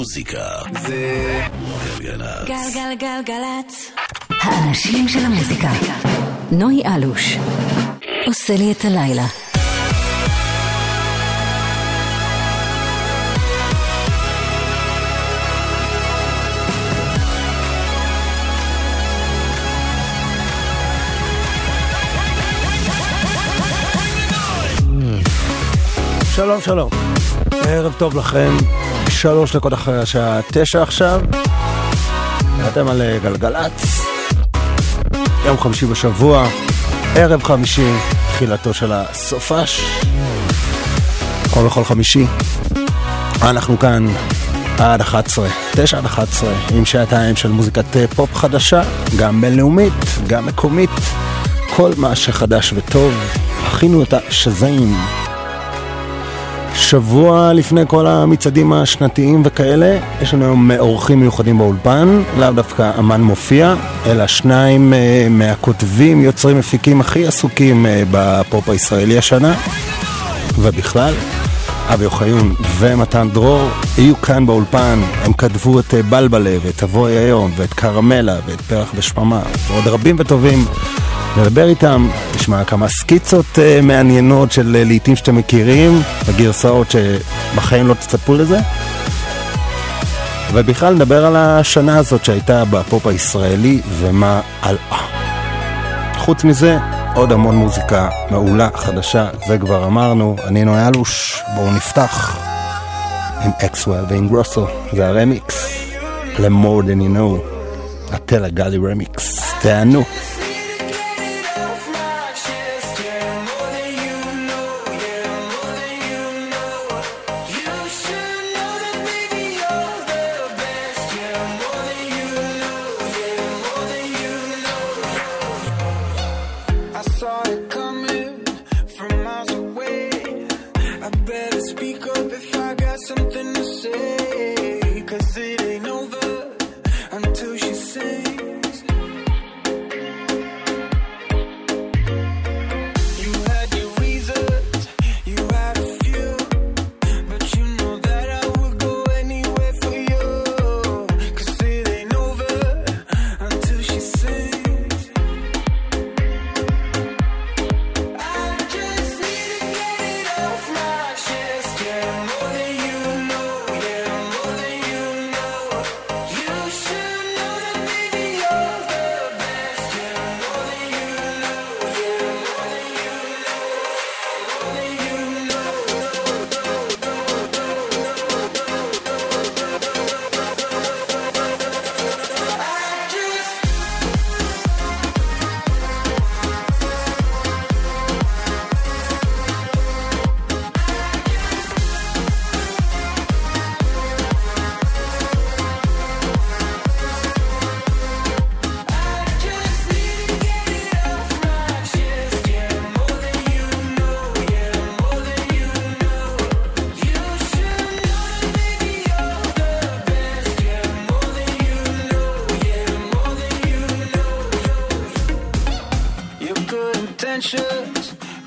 המוזיקה זה גלגלצ. גלגלגלגלצ. האנשים של המוזיקה. נוי אלוש. עושה לי את הלילה. שלום שלום, ערב טוב לכם, שלוש דקות אחרי השעה תשע עכשיו, אתם על אה, גלגלצ, יום חמישי בשבוע, ערב חמישי, תחילתו של הסופש, כמו בכל חמישי, אנחנו כאן עד 11, 9 עד 11, עם שעתיים של מוזיקת אה, פופ חדשה, גם בינלאומית, גם מקומית, כל מה שחדש וטוב, הכינו את השזאים. שבוע לפני כל המצעדים השנתיים וכאלה, יש לנו היום אורחים מיוחדים באולפן, לאו דווקא אמן מופיע, אלא שניים uh, מהכותבים, יוצרים, מפיקים הכי עסוקים uh, בפופ הישראלי השנה, ובכלל. אבי אוחיון ומתן דרור יהיו כאן באולפן, הם כתבו את uh, בלבלה ואת תבואי היום ואת קרמלה ואת פרח ושממה ועוד רבים וטובים נדבר איתם, נשמע כמה סקיצות uh, מעניינות של uh, לעיתים שאתם מכירים, בגרסאות שבחיים לא תצפו לזה. ובכלל נדבר על השנה הזאת שהייתה בפופ הישראלי ומה על... חוץ מזה, עוד המון מוזיקה מעולה, חדשה, זה כבר אמרנו. אני נועה אלוש, בואו נפתח עם אקסוול ועם גרוסו, זה הרמיקס ל-more than you know, הטלה גלי רמיקס, תענו.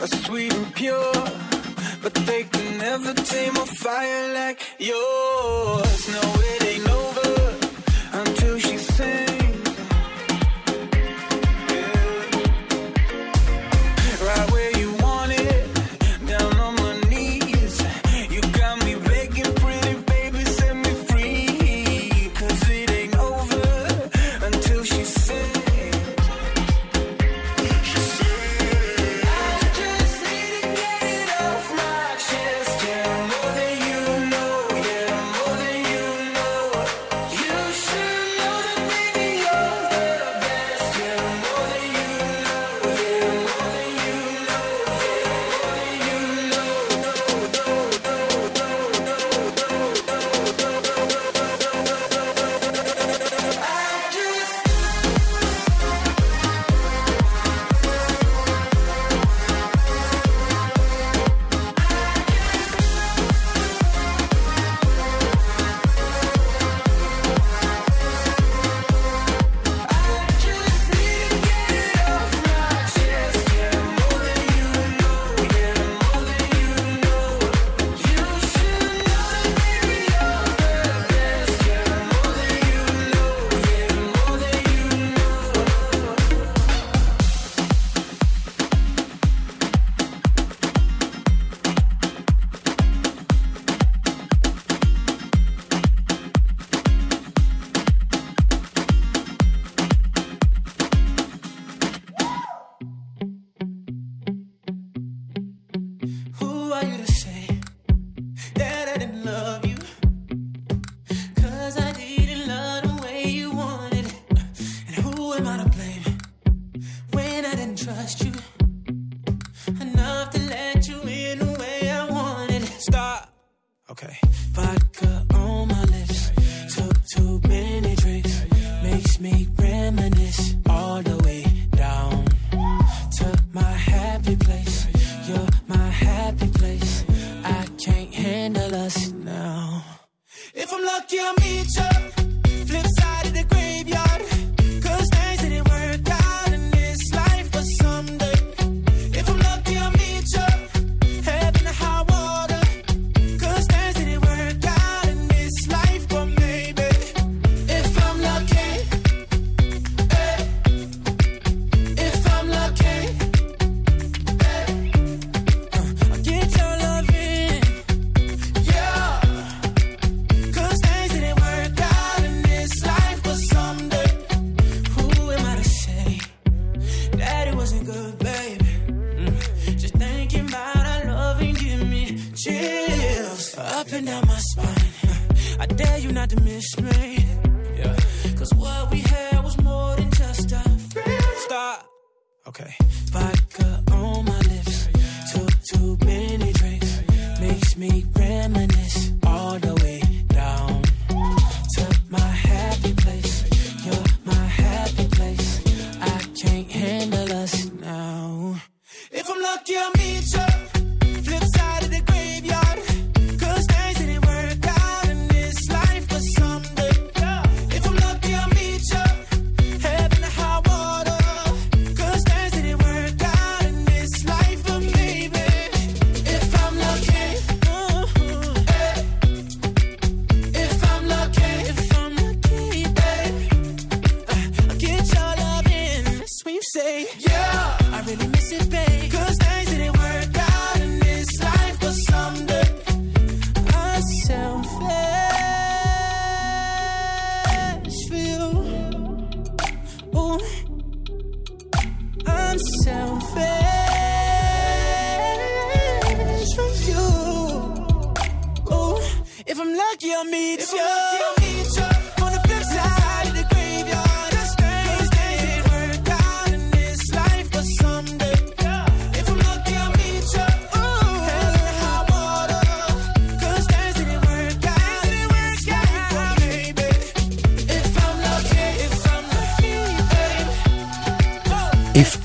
Are sweet and pure, but they can never tame a fire like yours. No, it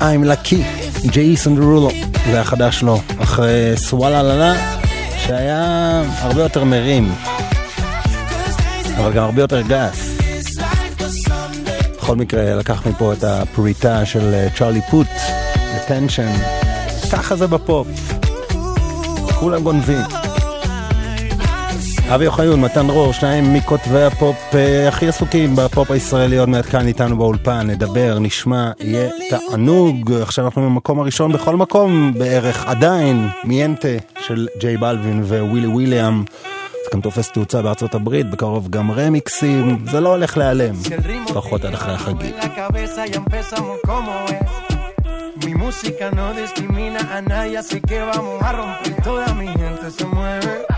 I'm lucky, ג'ייסון דרולו, זה החדש לו, אחרי Swalla la la, שהיה הרבה יותר מרים, אבל גם הרבה יותר גס. בכל מקרה, לקח מפה את הפריטה של אה, צ'ארלי פוט, attention, ככה זה בפופ, כולם גונבים. אבי אוחיון, מתן דרור, שניים מכותבי הפופ אה, הכי עסוקים בפופ הישראלי, עוד מעט כאן איתנו באולפן, נדבר, נשמע, יהיה תענוג. עכשיו אנחנו במקום הראשון בכל מקום בערך, עדיין, מיינטה של ג'יי בלווין ווילי וויליאם. זה גם תופס תאוצה בארצות הברית, בקרוב גם רמיקסים, זה לא הולך להיעלם, לפחות עד אחרי החגים. Mi música no discrimina a nadie, así que vamos a romper. Toda mi gente se mueve.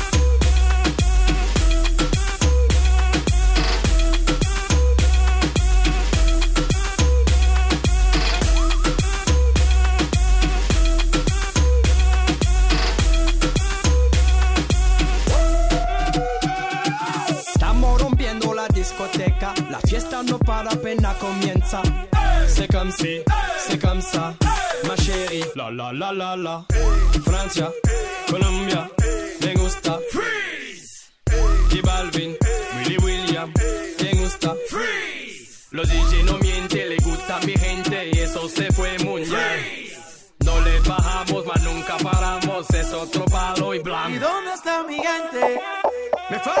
Discoteca, la fiesta no para apenas comienza. C'est comme si, c'est comme ça, ma chérie. La la la la la. Francia, Colombia, me gusta. Freeze. Y Balvin, Willy William, me gusta. Freeze. Los DJ no mienten, le gusta a mi gente y eso se fue muy bien. No le bajamos, mas nunca paramos, es otro palo y ¿Y blanco. dónde está mi gente? Me fait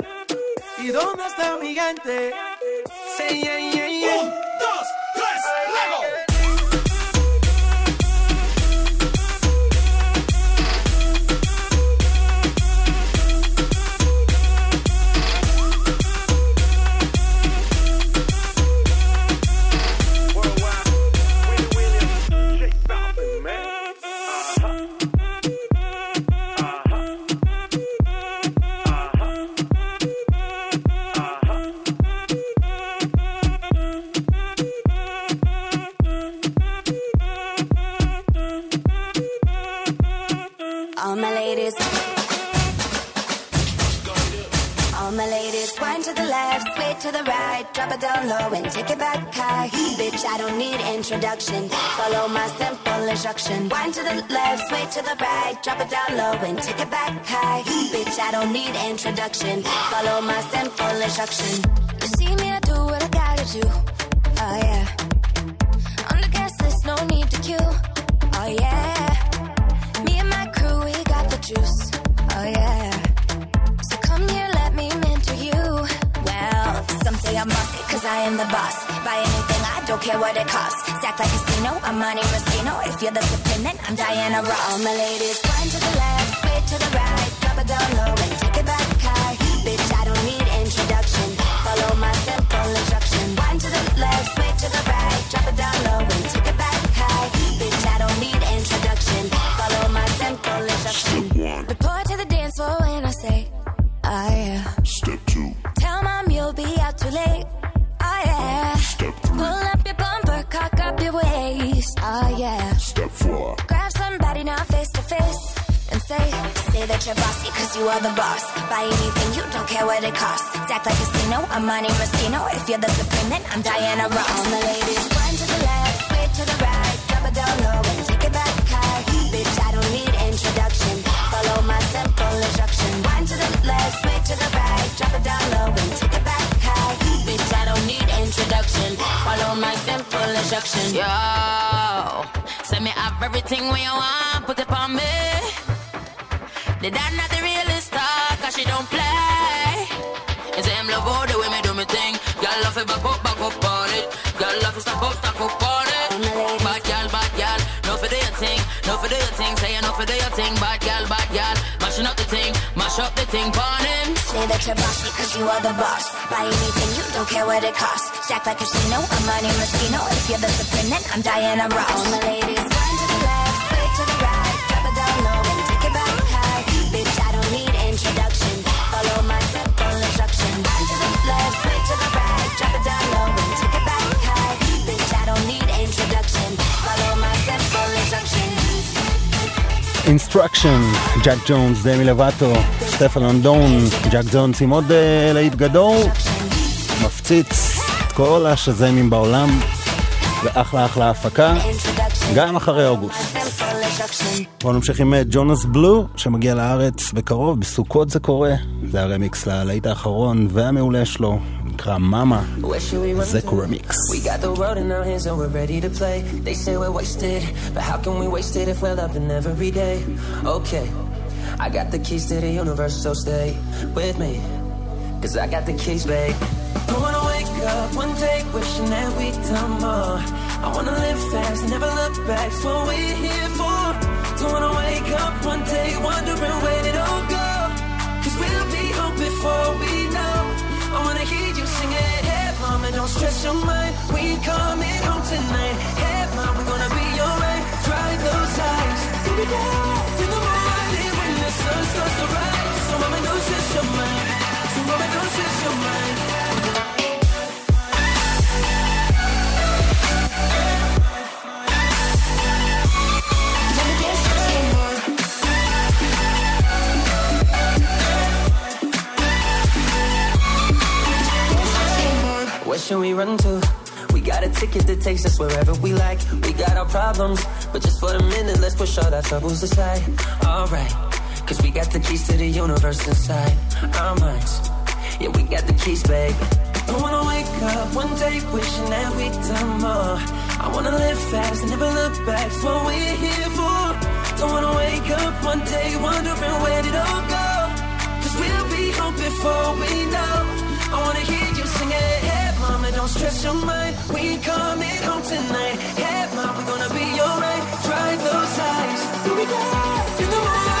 ¿Y dónde está mi gigante? Say yeah, yeah, yeah. Un, drop it down low and take it back high. Bitch, I don't need introduction. Follow my simple instruction. Wind to the left, sway to the right, drop it down low and take it back high. Bitch, I don't need introduction. Follow my simple instruction. You see me, I do what I gotta do. Oh yeah. On the gas list, no need to queue. Oh yeah. Me and my crew, we got the juice. Cause I am the boss. Buy anything, I don't care what it costs. Stack like a casino, I'm Monte Rustino. If you're the supreme, then I'm Diana Ross. All my ladies, to the left, to the right, drop it down low and take it back high. Bitch, I don't need introduction. Follow my simple instruction. To the left, to the right, drop it down low and take it back high. Bitch, I don't need introduction. Follow my simple instruction. Report to the dance floor when I say, oh yeah. Step two, Tell mom you'll be out too late. Step three, Pull up your bumper, cock up your waist. Oh yeah. step four, Grab somebody now face to face and say, say that you're bossy cause you are the boss. Buy anything, you don't care what it costs. Act like a casino, I'm Monte Rustino. If you're the supreme, then I'm Diana Ross. All my ladies, run to the left, sway to the right, drop it down low and take it back high. Bitch, I don't need introduction. Follow my simple instruction. Wind to the left, sway to the right, drop it down low and take it back introduction. Follow my simple instruction. Yo, send me up everything when you want, put it on me. The dad not the realest star, cause she don't play. Say him love all the way me do me thing. Girl love it back up, back up on it. Girl love it stop up, stop up on it. Bad girl, bad girl, no for do your thing, no for do your thing. Say you no for do your thing, bad girl, bad girl. Mashing up the thing, mash up the thing, pon him. Say that you're bossy cause you are the boss. Buy anything, you don't care what it costs. Stack like a casino, a money Monte Moschino If you're the supreme, then I'm Diana Ross. All my ladies, run to the left, straight to the right. Drop it down low and take it back high. Bitch, I don't need introduction. Follow my simple instruction. Run to the left, straight to the right. Drop it down low and take it back high. Bitch, I don't need introduction. Follow my simple instruction. Instruction, Jack Jones, Demi Lovato. סטפן אונדון, ג'אק ג'ונס עם עוד אה, להיט גדול, מפציץ את כל השזמים בעולם, ואחלה אחלה הפקה, גם אחרי אוגוסט. בואו נמשיך עם אה, ג'ונס בלו, שמגיע לארץ בקרוב, בסוכות זה קורה. זה הרמיקס ללהיט האחרון והמעולה שלו, נקרא מאמה, זה? קורמיקס. Okay, I got the keys to the universe, so stay with me. Cause I got the keys, babe. Don't wanna wake up one day wishing that we'd done more. I wanna live fast, never look back, it's what we're here for. Don't wanna wake up one day wondering where it all go. Cause we'll be home before we know. I wanna hear you sing it. Hey, mama, don't stress your mind. We coming home tonight. Hey, mom, we're gonna be alright. Dry those eyes. Baby, in we run to? We got a ticket that takes us wherever we like. We got our problems, but just for a minute, let's push all our troubles aside. Alright, Cause we got the keys to the universe inside our minds. Yeah, we got the keys, baby. Don't wanna wake up one day wishing that we'd done more. I wanna live fast never look back. It's what we're here for. Don't wanna wake up one day wondering where did it all go. Cause we'll be home before we know. I wanna hear you sing it. Hey, mama, don't stress your mind. We coming home tonight. Hey, mama, we're gonna be alright. Dry those eyes. Here we go. In the morning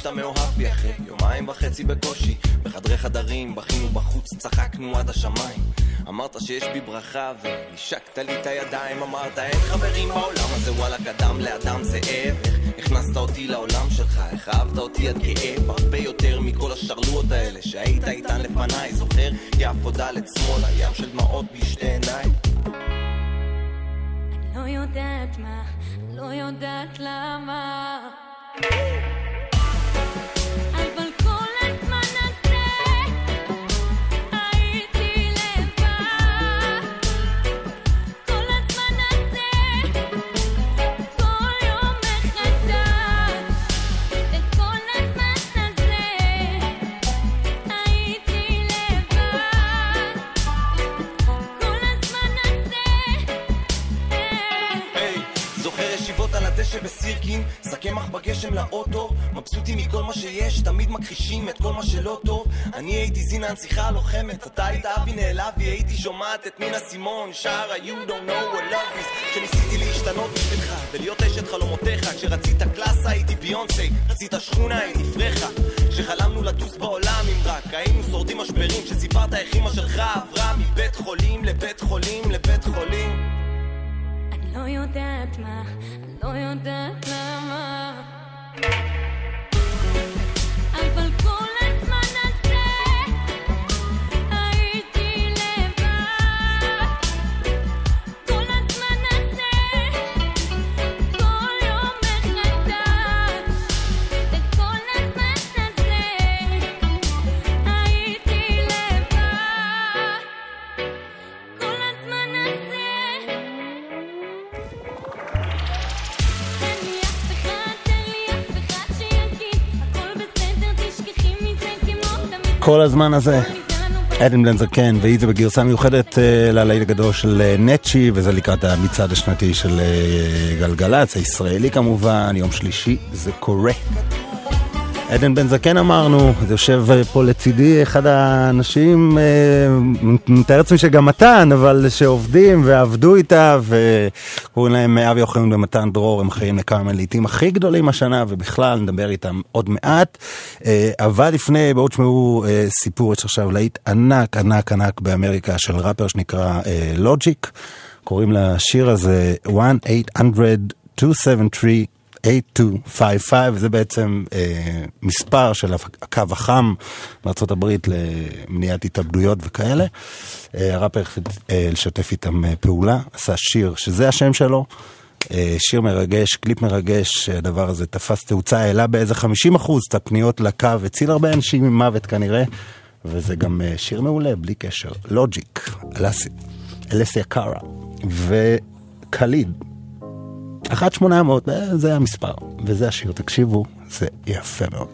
שאתה מאוהב בי אחרי יומיים וחצי בקושי. בחדרי חדרים, בכינו בחוץ, צחקנו עד השמיים. אמרת שיש בי ברכה והשקת לי את הידיים. אמרת אין חברים בעולם הזה וואלכ אדם לאדם זה ערך. הכנסת אותי לעולם שלך, איך אהבת אותי עד כאב. הרבה יותר מכל השרלואות האלה שהיית איתן לפניי. זוכר? יפו דלת שמאלה, ים של דמעות בשתי עיניים. לא יודעת מה, לא יודעת למה. הדשא בסירקין, שקי מח בגשם לאוטו, מבסוטים מכל מה שיש, תמיד מכחישים את כל מה שלא טוב. אני הייתי זינה הנסיכה הלוחמת, אתה היית אבי נעלבי, הייתי שומעת את מינה סימון, שרה You don't know what love is, כשניסיתי להשתנות בשבילך, ולהיות אשת חלומותיך, כשרצית קלאסה הייתי ביונסי, רצית שכונה הייתי פרחה, כשחלמנו לטוס בעולם אם רק היינו שורדים משברים, כשסיפרת איך אמא שלך עברה מבית חולים לבית חולים לבית חולים. אני לא יודעת מה, don't reclama al balcón. כל הזמן הזה. עדן בן זקן, והיא זה בגרסה מיוחדת אה, ללילה הגדול של אה, נצ'י, וזה לקראת המצעד השנתי של אה, גלגלצ, הישראלי כמובן, יום שלישי זה קורה. עדן בן זקן אמרנו, זה יושב פה לצידי אחד האנשים, אה, מתאר לעצמי שגם מתן, אבל שעובדים ועבדו איתה, וקוראים להם אבי אוחיון ומתן דרור, הם חיים לכמה מהלעיתים הכי גדולים השנה, ובכלל נדבר איתם עוד מעט. אה, אבל לפני, בואו תשמעו אה, סיפור, יש עכשיו להיט ענק ענק ענק באמריקה של ראפר שנקרא לוג'יק, קוראים לשיר הזה 1-800-273 8255, זה בעצם אה, מספר של הקו החם בארה"ב למניעת התאבדויות וכאלה. אה, הראפר החליט אה, לשתף איתם אה, פעולה, עשה שיר שזה השם שלו. אה, שיר מרגש, קליפ מרגש, הדבר הזה תפס תאוצה, העלה באיזה 50 אחוז את הפניות לקו, הציל הרבה אנשים ממוות כנראה, וזה גם אה, שיר מעולה, בלי קשר. לוג'יק, אלסיה קארה, וקליד. 1-800, אה, זה המספר, וזה השיר, תקשיבו, זה יפה מאוד.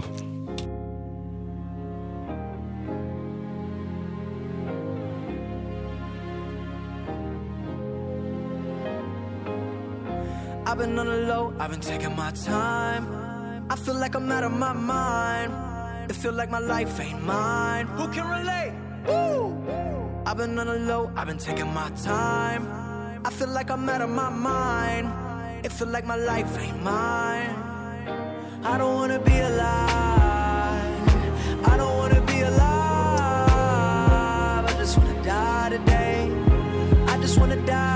I've been on the low, I've been taking my time. I feel like I'm out of my mind. It feel like my life ain't mine. Who can relate? Woo! I've been on the low, I've been taking my time. I feel like I'm out of my mind. It feel like my life ain't mine. I don't wanna be alive. I don't wanna be alive. I just wanna die today. I just wanna die.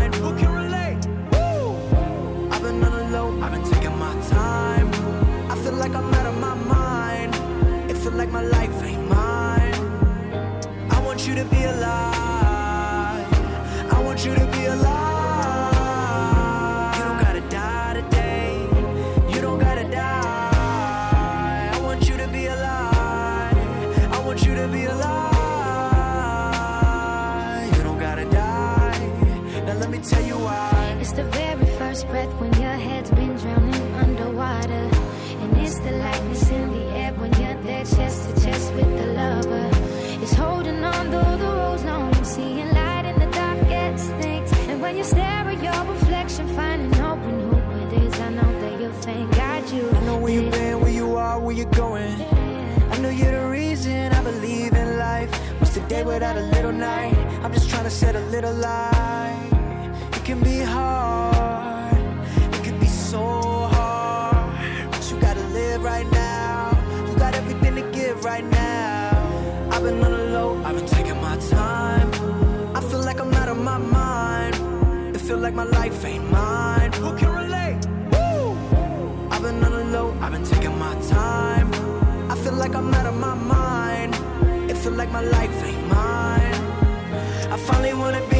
My life ain't mine. I want you to be alive. I want you to be alive. You don't gotta die today. You don't gotta die. I want you to be alive. I want you to be alive. You don't gotta die. Now let me tell you why. It's the very first breath when your day without a little night? I'm just trying to set a little light. It can be hard, it can be so hard. But you gotta live right now. You got everything to give right now. I've been on the low, I've been taking my time. I feel like I'm out of my mind. It feel like my life ain't mine. Who can relate? Woo! I've been on the low, I've been taking my time. I feel like I'm out of my mind. It feel like my life ain't I finally wanna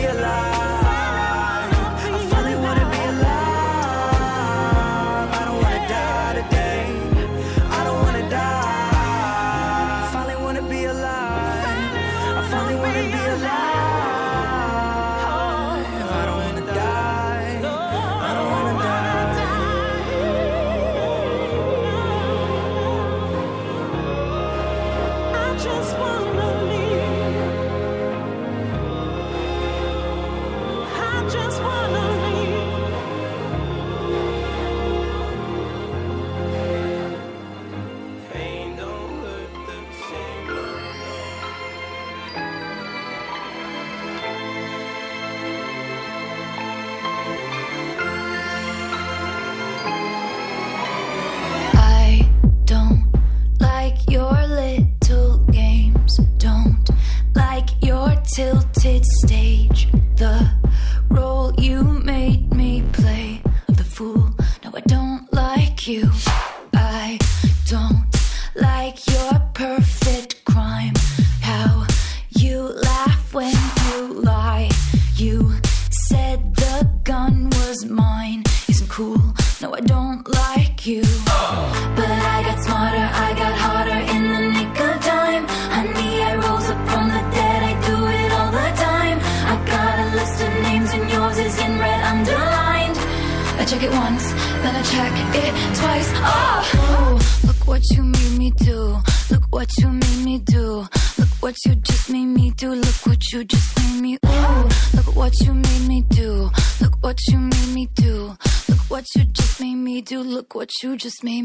you just made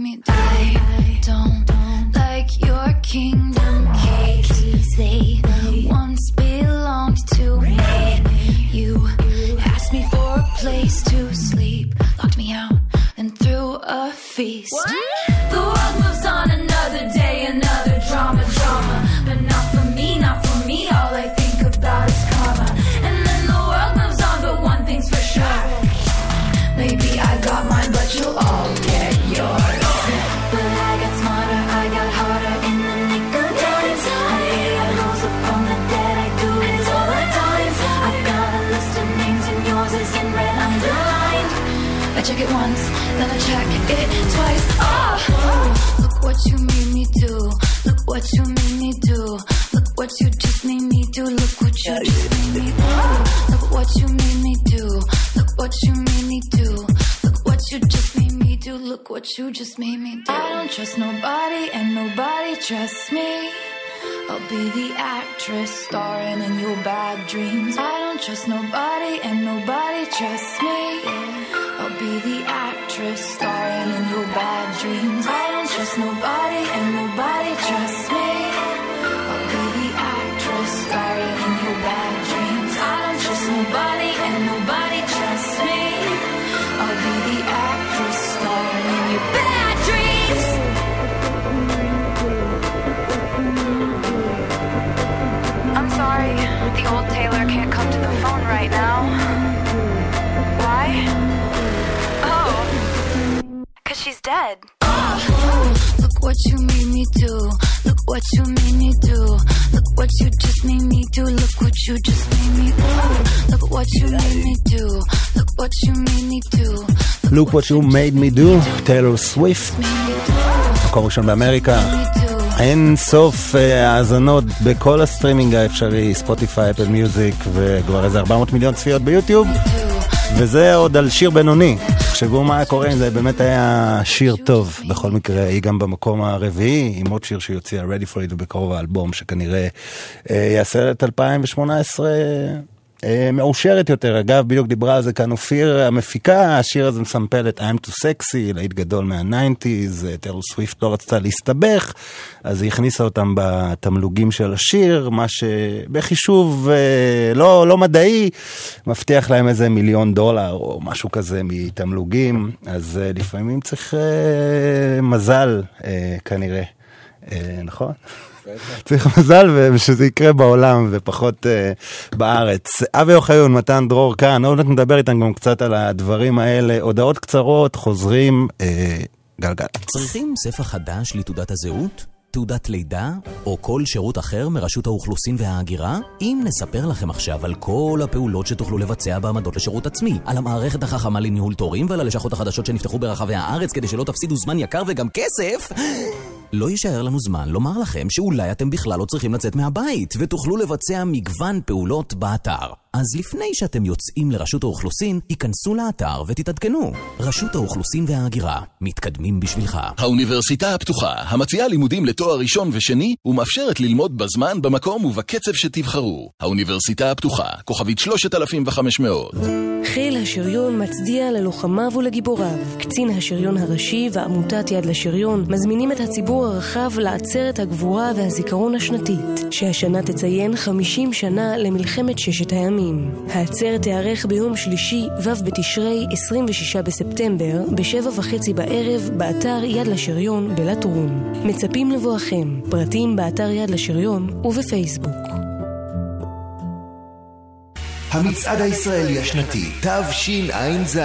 what you made me do, טיילור סוויפט, מקום ראשון באמריקה. אין סוף אה, האזנות בכל הסטרימינג האפשרי, ספוטיפיי, אפל מיוזיק, וכבר איזה 400 מיליון צפיות ביוטיוב, וזה עוד על שיר בינוני. תחשבו מה היה קורה אם זה באמת היה שיר טוב. בכל מקרה, היא גם במקום הרביעי, עם עוד שיר שהיא הוציאה, Ready for it, ובקרוב האלבום, שכנראה אה, יעשה את 2018 אה, מאושרת יותר. אגב, בדיוק דיברה על זה כאן אופיר המפיקה, השיר הזה מסמפל את I'm too sexy, להיט גדול מה-90's, טרל סוויפט לא רצתה להסתבך, אז היא הכניסה אותם בתמלוגים של השיר, מה שבחישוב אה, לא, לא מדעי, מבטיח להם איזה מיליון דולר או משהו כזה מתמלוגים, אז אה, לפעמים צריך אה, מזל אה, כנראה, אה, נכון? צריך מזל ושזה יקרה בעולם ופחות uh, בארץ. אבי אוחיון, מתן דרור כאן, עוד מעט נדבר איתם גם קצת על הדברים האלה. הודעות קצרות, חוזרים, uh, גלגל. צריכים ספר חדש לתעודת הזהות? תעודת לידה, או כל שירות אחר מרשות האוכלוסין וההגירה? אם נספר לכם עכשיו על כל הפעולות שתוכלו לבצע בעמדות לשירות עצמי, על המערכת החכמה לניהול תורים ועל הלשכות החדשות שנפתחו ברחבי הארץ כדי שלא תפסידו זמן יקר וגם כסף, לא יישאר לנו זמן לומר לכם שאולי אתם בכלל לא צריכים לצאת מהבית ותוכלו לבצע מגוון פעולות באתר. אז לפני שאתם יוצאים לרשות האוכלוסין, היכנסו לאתר ותתעדכנו. רשות האוכלוסין וההגירה, מתקדמים בשבילך. האוניברסיטה הפתוחה, המציעה לימודים לתואר ראשון ושני, ומאפשרת ללמוד בזמן, במקום ובקצב שתבחרו. האוניברסיטה הפתוחה, כוכבית 3500. חיל השריון מצדיע ללוחמיו ולגיבוריו. קצין השריון הראשי ועמותת יד לשריון מזמינים את הציבור הרחב לעצרת הגבורה והזיכרון השנתית, שהשנה תציין 50 שנה למלחמת ששת הימים. העצרת תיערך ביום שלישי, ו' בתשרי, 26 בספטמבר, בשבע וחצי בערב, באתר יד לשריון בלטרון. מצפים לבואכם. פרטים באתר יד לשריון ובפייסבוק. המצעד הישראלי השנתי, תשע"ז.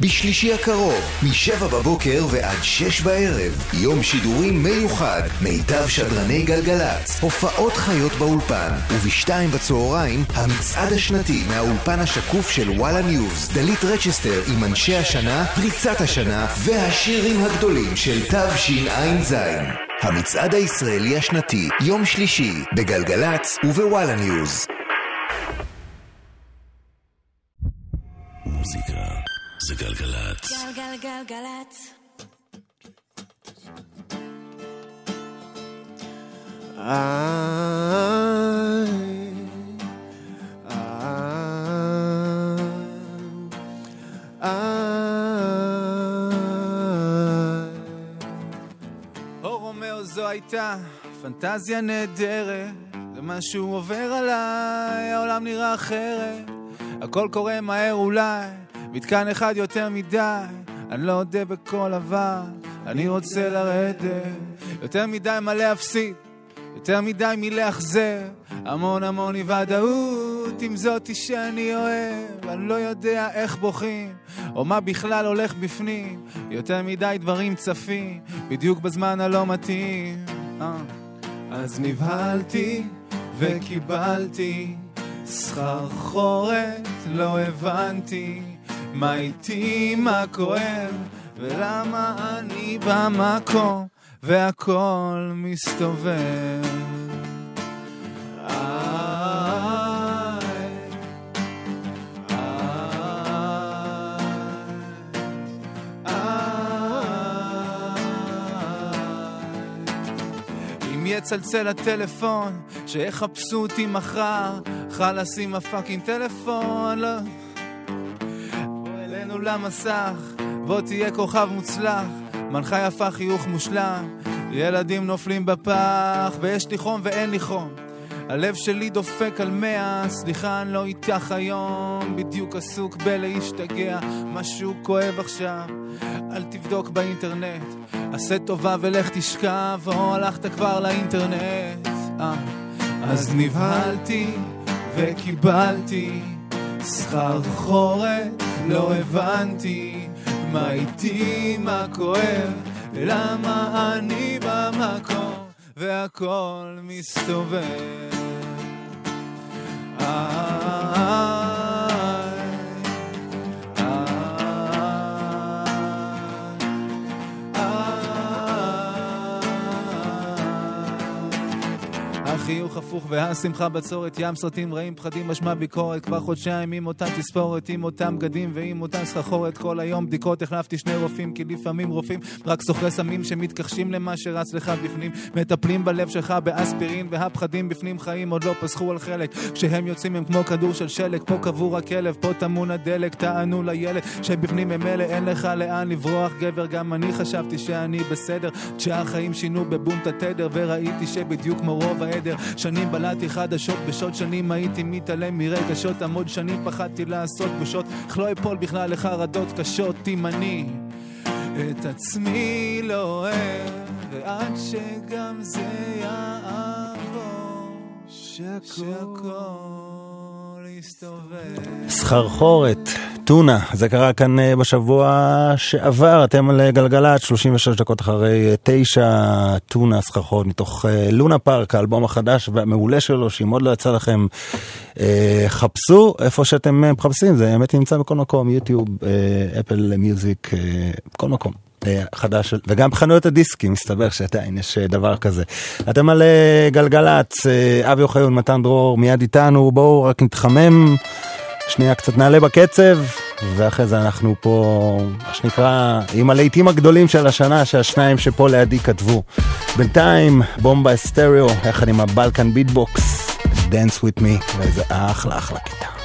בשלישי הקרוב, משבע בבוקר ועד שש בערב, יום שידורים מיוחד, מיטב שדרני גלגלצ, הופעות חיות באולפן, ובשתיים בצהריים, המצעד השנתי מהאולפן השקוף של וואלה ניוז, דלית רצ'סטר עם אנשי השנה, פריצת השנה, והשירים הגדולים של תשע"ז. המצעד הישראלי השנתי, יום שלישי, בגלגלצ ובוואלה ניוז. מוזיקה זה גלגלצ. גלגלגלגלצ. זו הייתה פנטזיה נהדרת, זה משהו עובר עליי, העולם נראה אחרת. הכל קורה מהר אולי, מתקן אחד יותר מדי, אני לא אודה בכל אבל, אני רוצה לרדת. יותר מדי מה להפסיד, יותר מדי מלאכזר, המון המון אי ודאות עם זאתי שאני אוהב, אני לא יודע איך בוכים, או מה בכלל הולך בפנים, יותר מדי דברים צפים, בדיוק בזמן הלא מתאים. אה. אז נבהלתי וקיבלתי סחרחורת, לא הבנתי מה איתי, מה כואב, ולמה אני במקום והכל מסתובב. יצלצל הטלפון, שיחפשו אותי מחר, חלאס עם הפאקינג טלפון, לא... אלינו למסך, בוא תהיה כוכב מוצלח, מנחה יפה חיוך מושלם, ילדים נופלים בפח, ויש לי חום ואין לי חום. הלב שלי דופק על מאה, סליחה אני לא איתך היום, בדיוק עסוק בלהשתגע, משהו כואב עכשיו, אל תבדוק באינטרנט, עשה טובה ולך תשכב, או הלכת כבר לאינטרנט. אה. אז נבהלתי וקיבלתי סחרחורת, לא הבנתי מה איתי, מה כואב, למה אני במקום והכל מסתובב. החיוך הפוך והשמחה בצורת, ים סרטים רעים, פחדים, משמע ביקורת, כבר חודשיים עם אותה תספורת, עם אותם בגדים ועם אותה סחרחורת, כל היום בדיקות, החלפתי שני רופאים, כי לפעמים רופאים רק סוחרי סמים שמתכחשים למה שרץ לך בפנים, מטפלים בלב שלך באספירין, והפחדים בפנים חיים עוד לא פסחו על חלק, כשהם יוצאים הם כמו כדור של שלג, פה קבור הכלב, פה טמון הדלק, טענו לילד, שבפנים הם אלה, אין לך לאן לברוח, גבר, גם אני חשבתי שאני בסדר, כשהחיים שינו בבום את התדר, וראיתי שבדיוק כמו רוב העדר, שנים בלעתי חדשות בשעות שנים הייתי מתעלם מרגשות המון שנים פחדתי לעשות בושות. אך לא אפול בכלל לחרדות קשות אם אני את עצמי לא אוהב ועד שגם זה יעבור. יסתובב סחרחורת, טונה, זה קרה כאן אה, בשבוע שעבר, אתם על אה, גלגלצ, 36 דקות אחרי אה, תשע, טונה, סחרחורת, מתוך אה, לונה פארק, האלבום החדש והמעולה שלו, שאם עוד לא יצא לכם, אה, חפשו איפה שאתם אה, מחפשים, זה באמת נמצא בכל מקום, יוטיוב, אה, אפל מיוזיק, אה, בכל מקום. אה, חדש, וגם בחנויות הדיסקים, מסתבר שעדיין יש אה, דבר כזה. אתם על אה, גלגלצ, אבי אוחיון, מתן דרור, מיד איתנו, בואו רק נתחמם, שנייה קצת נעלה בקצב, ואחרי זה אנחנו פה, מה שנקרא, עם הלהיטים הגדולים של השנה, שהשניים שפה לידי כתבו. בינתיים, בומבה אסטריאו, יחד עם הבלקן ביטבוקס, Dance with me, ואיזה אחלה אחלה קטע.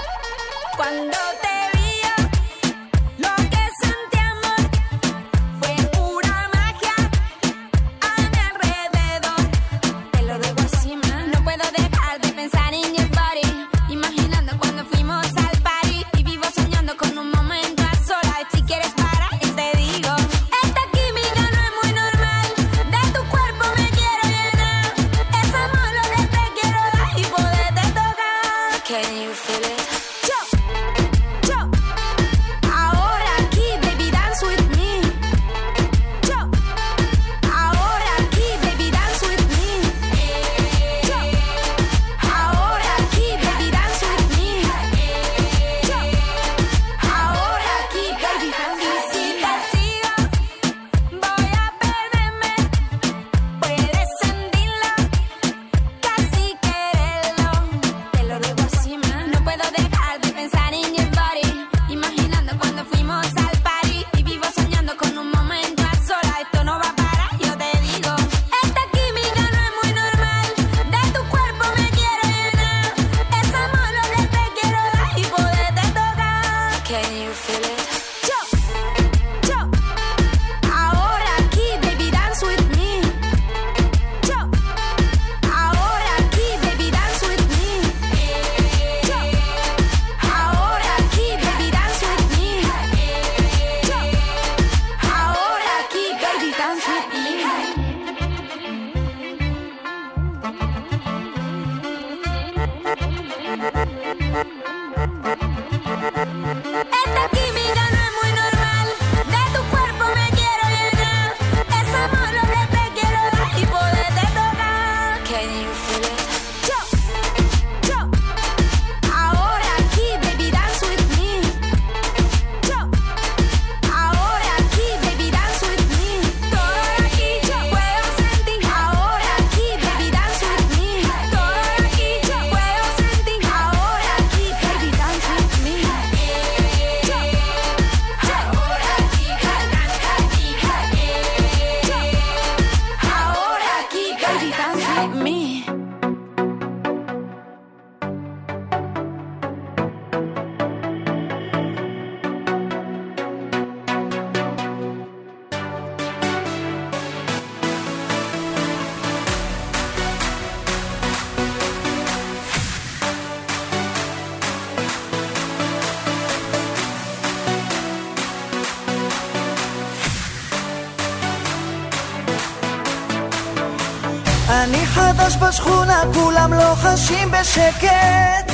חדש בשכונה, כולם לוחשים בשקט.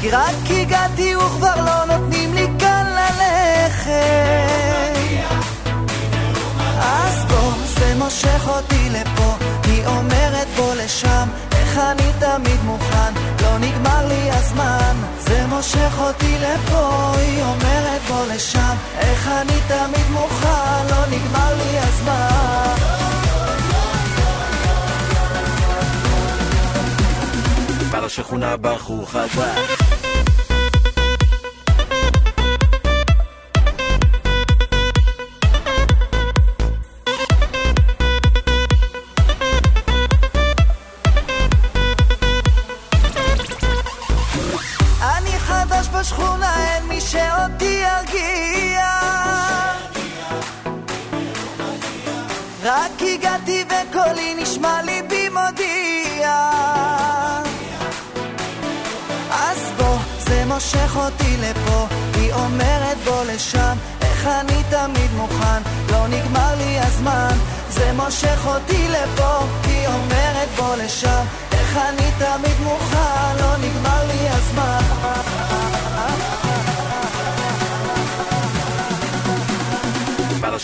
כי רק הגעתי וכבר לא נותנים לי כאן ללכת. אז בוא, זה מושך אותי לפה, היא אומרת בוא לשם, איך אני תמיד מוכן, לא נגמר לי הזמן. זה מושך אותי לפה, היא אומרת בוא לשם, איך אני תמיד מוכן, לא נגמר לי הזמן. בא לשכונה בחור חדש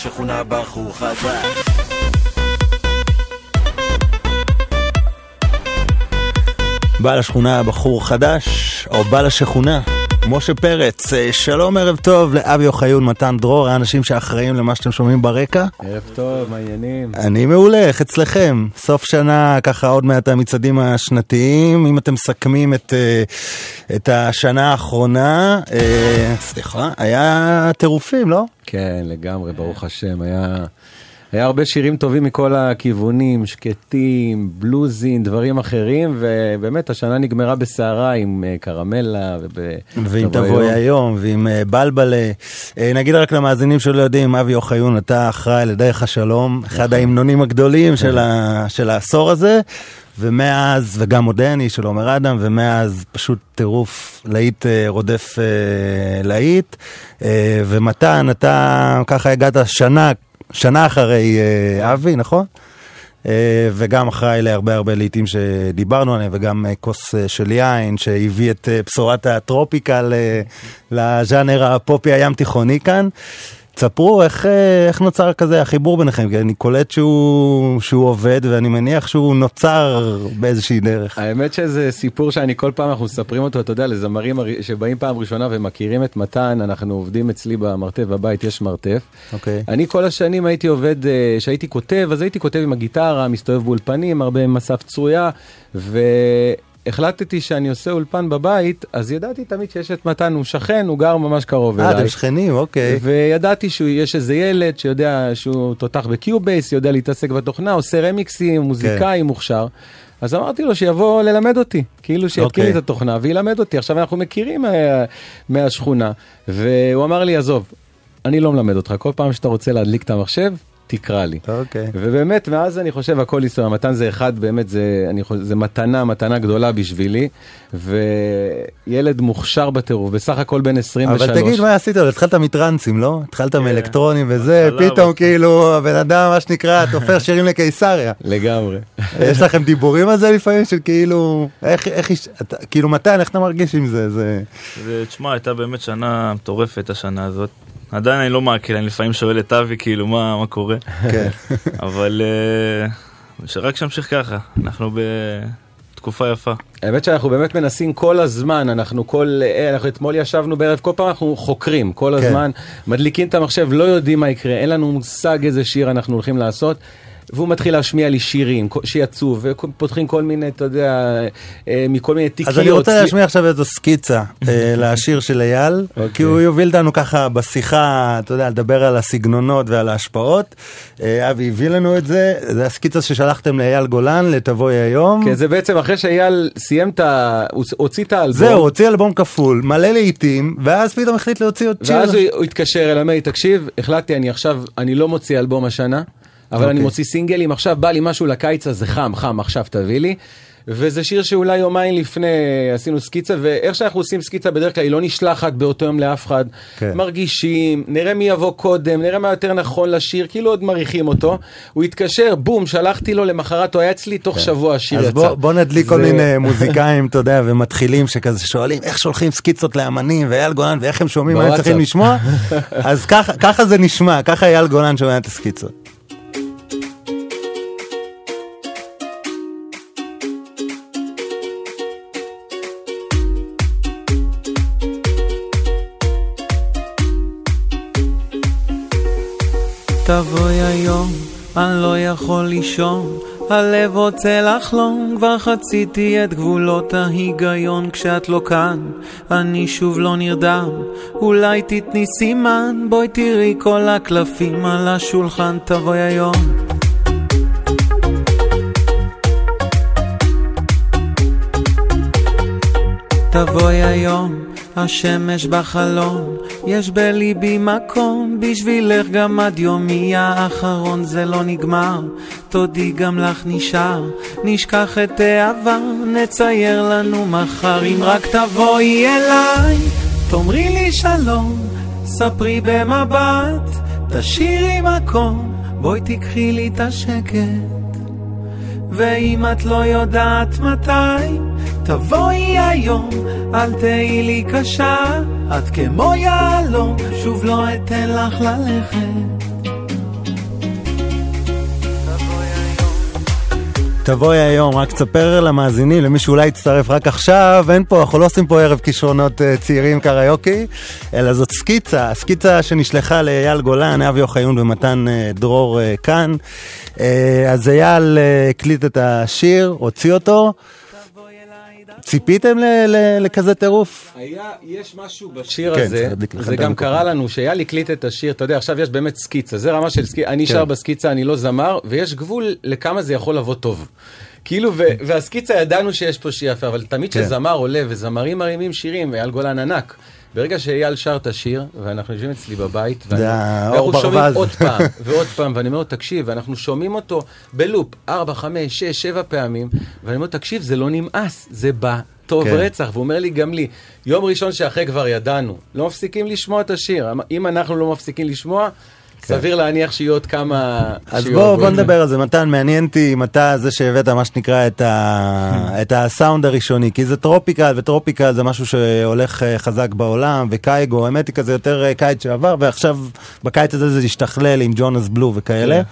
בא לשכונה בחור חדש. בא לשכונה בחור חדש, או בא לשכונה, משה פרץ. אה, שלום, ערב טוב לאבי אוחיון, מתן דרור, האנשים שאחראים למה שאתם שומעים ברקע. ערב טוב, מה העניינים? אני מעולה, איך אצלכם? סוף שנה, ככה עוד מעט המצעדים השנתיים. אם אתם מסכמים את, אה, את השנה האחרונה, אה, סליחה, היה טירופים, לא? כן, לגמרי, ברוך השם. היה, היה הרבה שירים טובים מכל הכיוונים, שקטים, בלוזים, דברים אחרים, ובאמת, השנה נגמרה בסערה עם אה, קרמלה וב... ואם תבואי היום, ועם אה, בלבלה. אה, נגיד רק למאזינים שלא יודעים, אבי אוחיון, אתה אחראי לדרך השלום, אחד ההמנונים הגדולים של, ה, של העשור הזה, ומאז, וגם מודרני של עומר אדם, ומאז פשוט טירוף להיט רודף להיט. ומתן, אתה ככה הגעת שנה, שנה אחרי אה, אבי, נכון? אה, וגם אחראי להרבה הרבה לעיתים שדיברנו עליהם, וגם אה, כוס של יין שהביא את בשורת הטרופיקל אה, לז'אנר הפופי הים תיכוני כאן. תספרו איך, אה, איך נוצר כזה החיבור ביניכם, כי אני קולט שהוא, שהוא עובד ואני מניח שהוא נוצר באיזושהי דרך. האמת שזה סיפור שאני כל פעם אנחנו מספרים אותו, אתה יודע, לזמרים שבאים פעם ראשונה ומכירים את מתן, אנחנו עובדים אצלי במרתף בבית, יש מרתף. אוקיי. אני כל השנים הייתי עובד, כשהייתי כותב, אז הייתי כותב עם הגיטרה, מסתובב באולפנים, הרבה עם מסף צרויה, והחלטתי שאני עושה אולפן בבית, אז ידעתי תמיד שיש את מתן, הוא שכן, הוא גר ממש קרוב אה, אליי. אתם שכנים, אוקיי. וידעתי שיש איזה ילד שיודע שהוא תותח בקיובייס, יודע להתעסק בתוכנה, עושה רמיקסים, מוזיקאי מוכשר. אז אמרתי לו שיבוא ללמד אותי, כאילו שיתקין אוקיי. לי את התוכנה וילמד אותי. עכשיו אנחנו מכירים מה, מהשכונה, והוא אמר לי, עזוב, אני לא מלמד אותך, כל פעם שאתה רוצה להדליק את המחשב, תקרא לי. אוקיי. ובאמת, מאז אני חושב הכל היסטוריה, מתן זה אחד, באמת, זה, אני חושב, זה מתנה, מתנה גדולה בשבילי, וילד מוכשר בטירוף, בסך הכל בן 23. אבל תגיד מה עשית התחלת מטרנסים, לא? התחלת מאלקטרונים וזה, פתאום כאילו הבן אדם, מה שנקרא, תופר שירים לקיסריה. לגמרי. יש לכם דיבורים על זה לפעמים, של כאילו, איך, איך, אתה- כאילו מתן, איך אתה מרגיש עם זה? זה... ותשמע, הייתה באמת שנה מטורפת השנה הזאת. עדיין אני לא מעכל, אני לפעמים שואל את אבי כאילו מה, מה קורה. כן. אבל אה, שרק שימשיך ככה, אנחנו בתקופה יפה. האמת שאנחנו באמת מנסים כל הזמן, אנחנו כל, אה, אנחנו אתמול ישבנו בערב, כל פעם אנחנו חוקרים, כל כן. הזמן, מדליקים את המחשב, לא יודעים מה יקרה, אין לנו מושג איזה שיר אנחנו הולכים לעשות. והוא מתחיל להשמיע לי שירים שיצאו, ופותחים כל מיני, אתה יודע, אה, מכל מיני תיקיות. אז אני רוצה להשמיע עכשיו איזו סקיצה אה, לשיר של אייל, כי הוא יוביל אותנו ככה בשיחה, אתה יודע, לדבר על הסגנונות ועל ההשפעות. אה, אבי הביא לנו את זה, זה הסקיצה ששלחתם לאייל גולן, לתבואי היום. כן, זה בעצם אחרי שאייל סיים את ה... הוציא את האלבום. זהו, הוציא אלבום כפול, מלא לעיתים, ואז פתאום החליט להוציא עוד שיר. ואז הוא, התקשר אליי, תקשיב, החלטתי, אני עכשיו, אני לא מוציא אלבום השנה, אבל אוקיי. אני מוציא סינגלים, עכשיו בא לי משהו לקיץ הזה חם, חם, עכשיו תביא לי. וזה שיר שאולי יומיים לפני עשינו סקיצה, ואיך שאנחנו עושים סקיצה בדרך כלל היא לא נשלחת באותו יום לאף אחד. כן. מרגישים, נראה מי יבוא קודם, נראה מה יותר נכון לשיר, כאילו עוד מריחים אותו. הוא התקשר, בום, שלחתי לו, למחרת הוא היה אצלי, תוך שבוע השיר אז יצא. בוא, בוא נדליק כל זה- מיני מוזיקאים, אתה יודע, ומתחילים שכזה שואלים איך שולחים סקיצות לאמנים ואייל גולן ואיך הם שומעים מה הם. צריכים לשמוע, אז ככה, ככה זה נשמע, ככה אייל גולן שומע את הסקיצות. תבואי היום, אני לא יכול לישון, הלב רוצה לחלום, כבר חציתי את גבולות ההיגיון כשאת לא כאן, אני שוב לא נרדם, אולי תתני סימן, בואי תראי כל הקלפים על השולחן, תבואי היום. תבואי היום, השמש בחלום, יש בליבי מקום, בשבילך גם עד יומי האחרון זה לא נגמר, תודי גם לך נשאר, נשכח את העבר, נצייר לנו מחר, אם רק תבואי אליי, תאמרי לי שלום, ספרי במבט, תשאירי מקום, בואי תיקחי לי את השקט. ואם את לא יודעת מתי, תבואי היום, אל תהיי לי קשה, את כמו יהלום, שוב לא אתן לך ללכת. תבואי היום, רק תספר למאזינים, למי שאולי יצטרף רק עכשיו, אין פה, אנחנו לא עושים פה ערב כישרונות אה, צעירים קריוקי, אלא זאת סקיצה, הסקיצה שנשלחה לאייל גולן, אבי אוחיון ומתן אה, דרור אה, כאן. אז אייל הקליט את השיר, הוציא אותו. ציפיתם ל- ל- לכזה טירוף? היה, יש משהו בשיר כן, הזה, זה גם. קרה לנו, שאייל הקליט את השיר, אתה יודע, עכשיו יש באמת סקיצה, זה רמה של סקיצה, אני כן. שר בסקיצה, אני לא זמר, ויש גבול לכמה זה יכול לבוא טוב. כאילו, ו- והסקיצה ידענו שיש פה שיר יפה, אבל תמיד כן. כשזמר עולה וזמרים מרימים שירים, אייל גולן ענק. ברגע שאייל שר את השיר, ואנחנו יושבים אצלי בבית, ואני- ואנחנו שומעים ברווז. עוד פעם ועוד פעם, ואני אומר לו, תקשיב, ואנחנו שומעים אותו בלופ 4, 5, 6, 7 פעמים, ואני אומר, תקשיב, זה לא נמאס, זה בא טוב כן. רצח, והוא אומר לי גם לי, יום ראשון שאחרי כבר ידענו, לא מפסיקים לשמוע את השיר, אם אנחנו לא מפסיקים לשמוע, סביר להניח שיהיו עוד כמה... אז שיהיו בוא. נדבר על זה, מתן, מעניין אותי אם אתה זה שהבאת מה שנקרא את, ה... את הסאונד הראשוני, כי זה tropical, ו tropical זה משהו שהולך אה, חזק בעולם, וקייגו, האמת היא כזה יותר אה, קיץ שעבר, ועכשיו בקיץ הזה זה השתכלל עם ג'ונס בלו וכאלה. כן.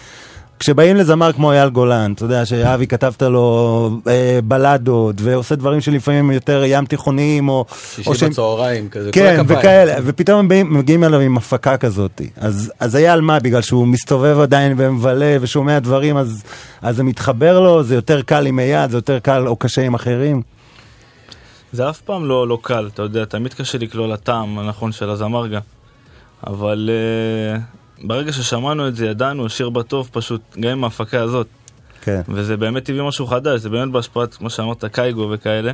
כשבאים לזמר כמו אייל גולן, אתה יודע שאבי כתבת לו אה, בלדות, ועושה דברים שלפעמים יותר ים תיכוניים, או... שישי או שהם- בצהריים, כזה, כל כן, הכפיים. וכאלה, ופתאום הם באים, מגיעים אליו עם הפקה כזאת. אז, אז על מה? בגלל שהוא מסתובב עדיין ומבלה ושומע דברים, אז, אז זה מתחבר לו, זה יותר קל עם אייל, זה יותר קל או קשה עם אחרים. זה אף פעם לא, לא קל, אתה יודע, תמיד קשה לקלוע לטעם הנכון של הזמר גם. אבל uh, ברגע ששמענו את זה, ידענו, השיר בטוב פשוט, גם עם ההפקה הזאת. כן. וזה באמת הביא משהו חדש, זה באמת בהשפעת, כמו שאמרת, קייגו וכאלה.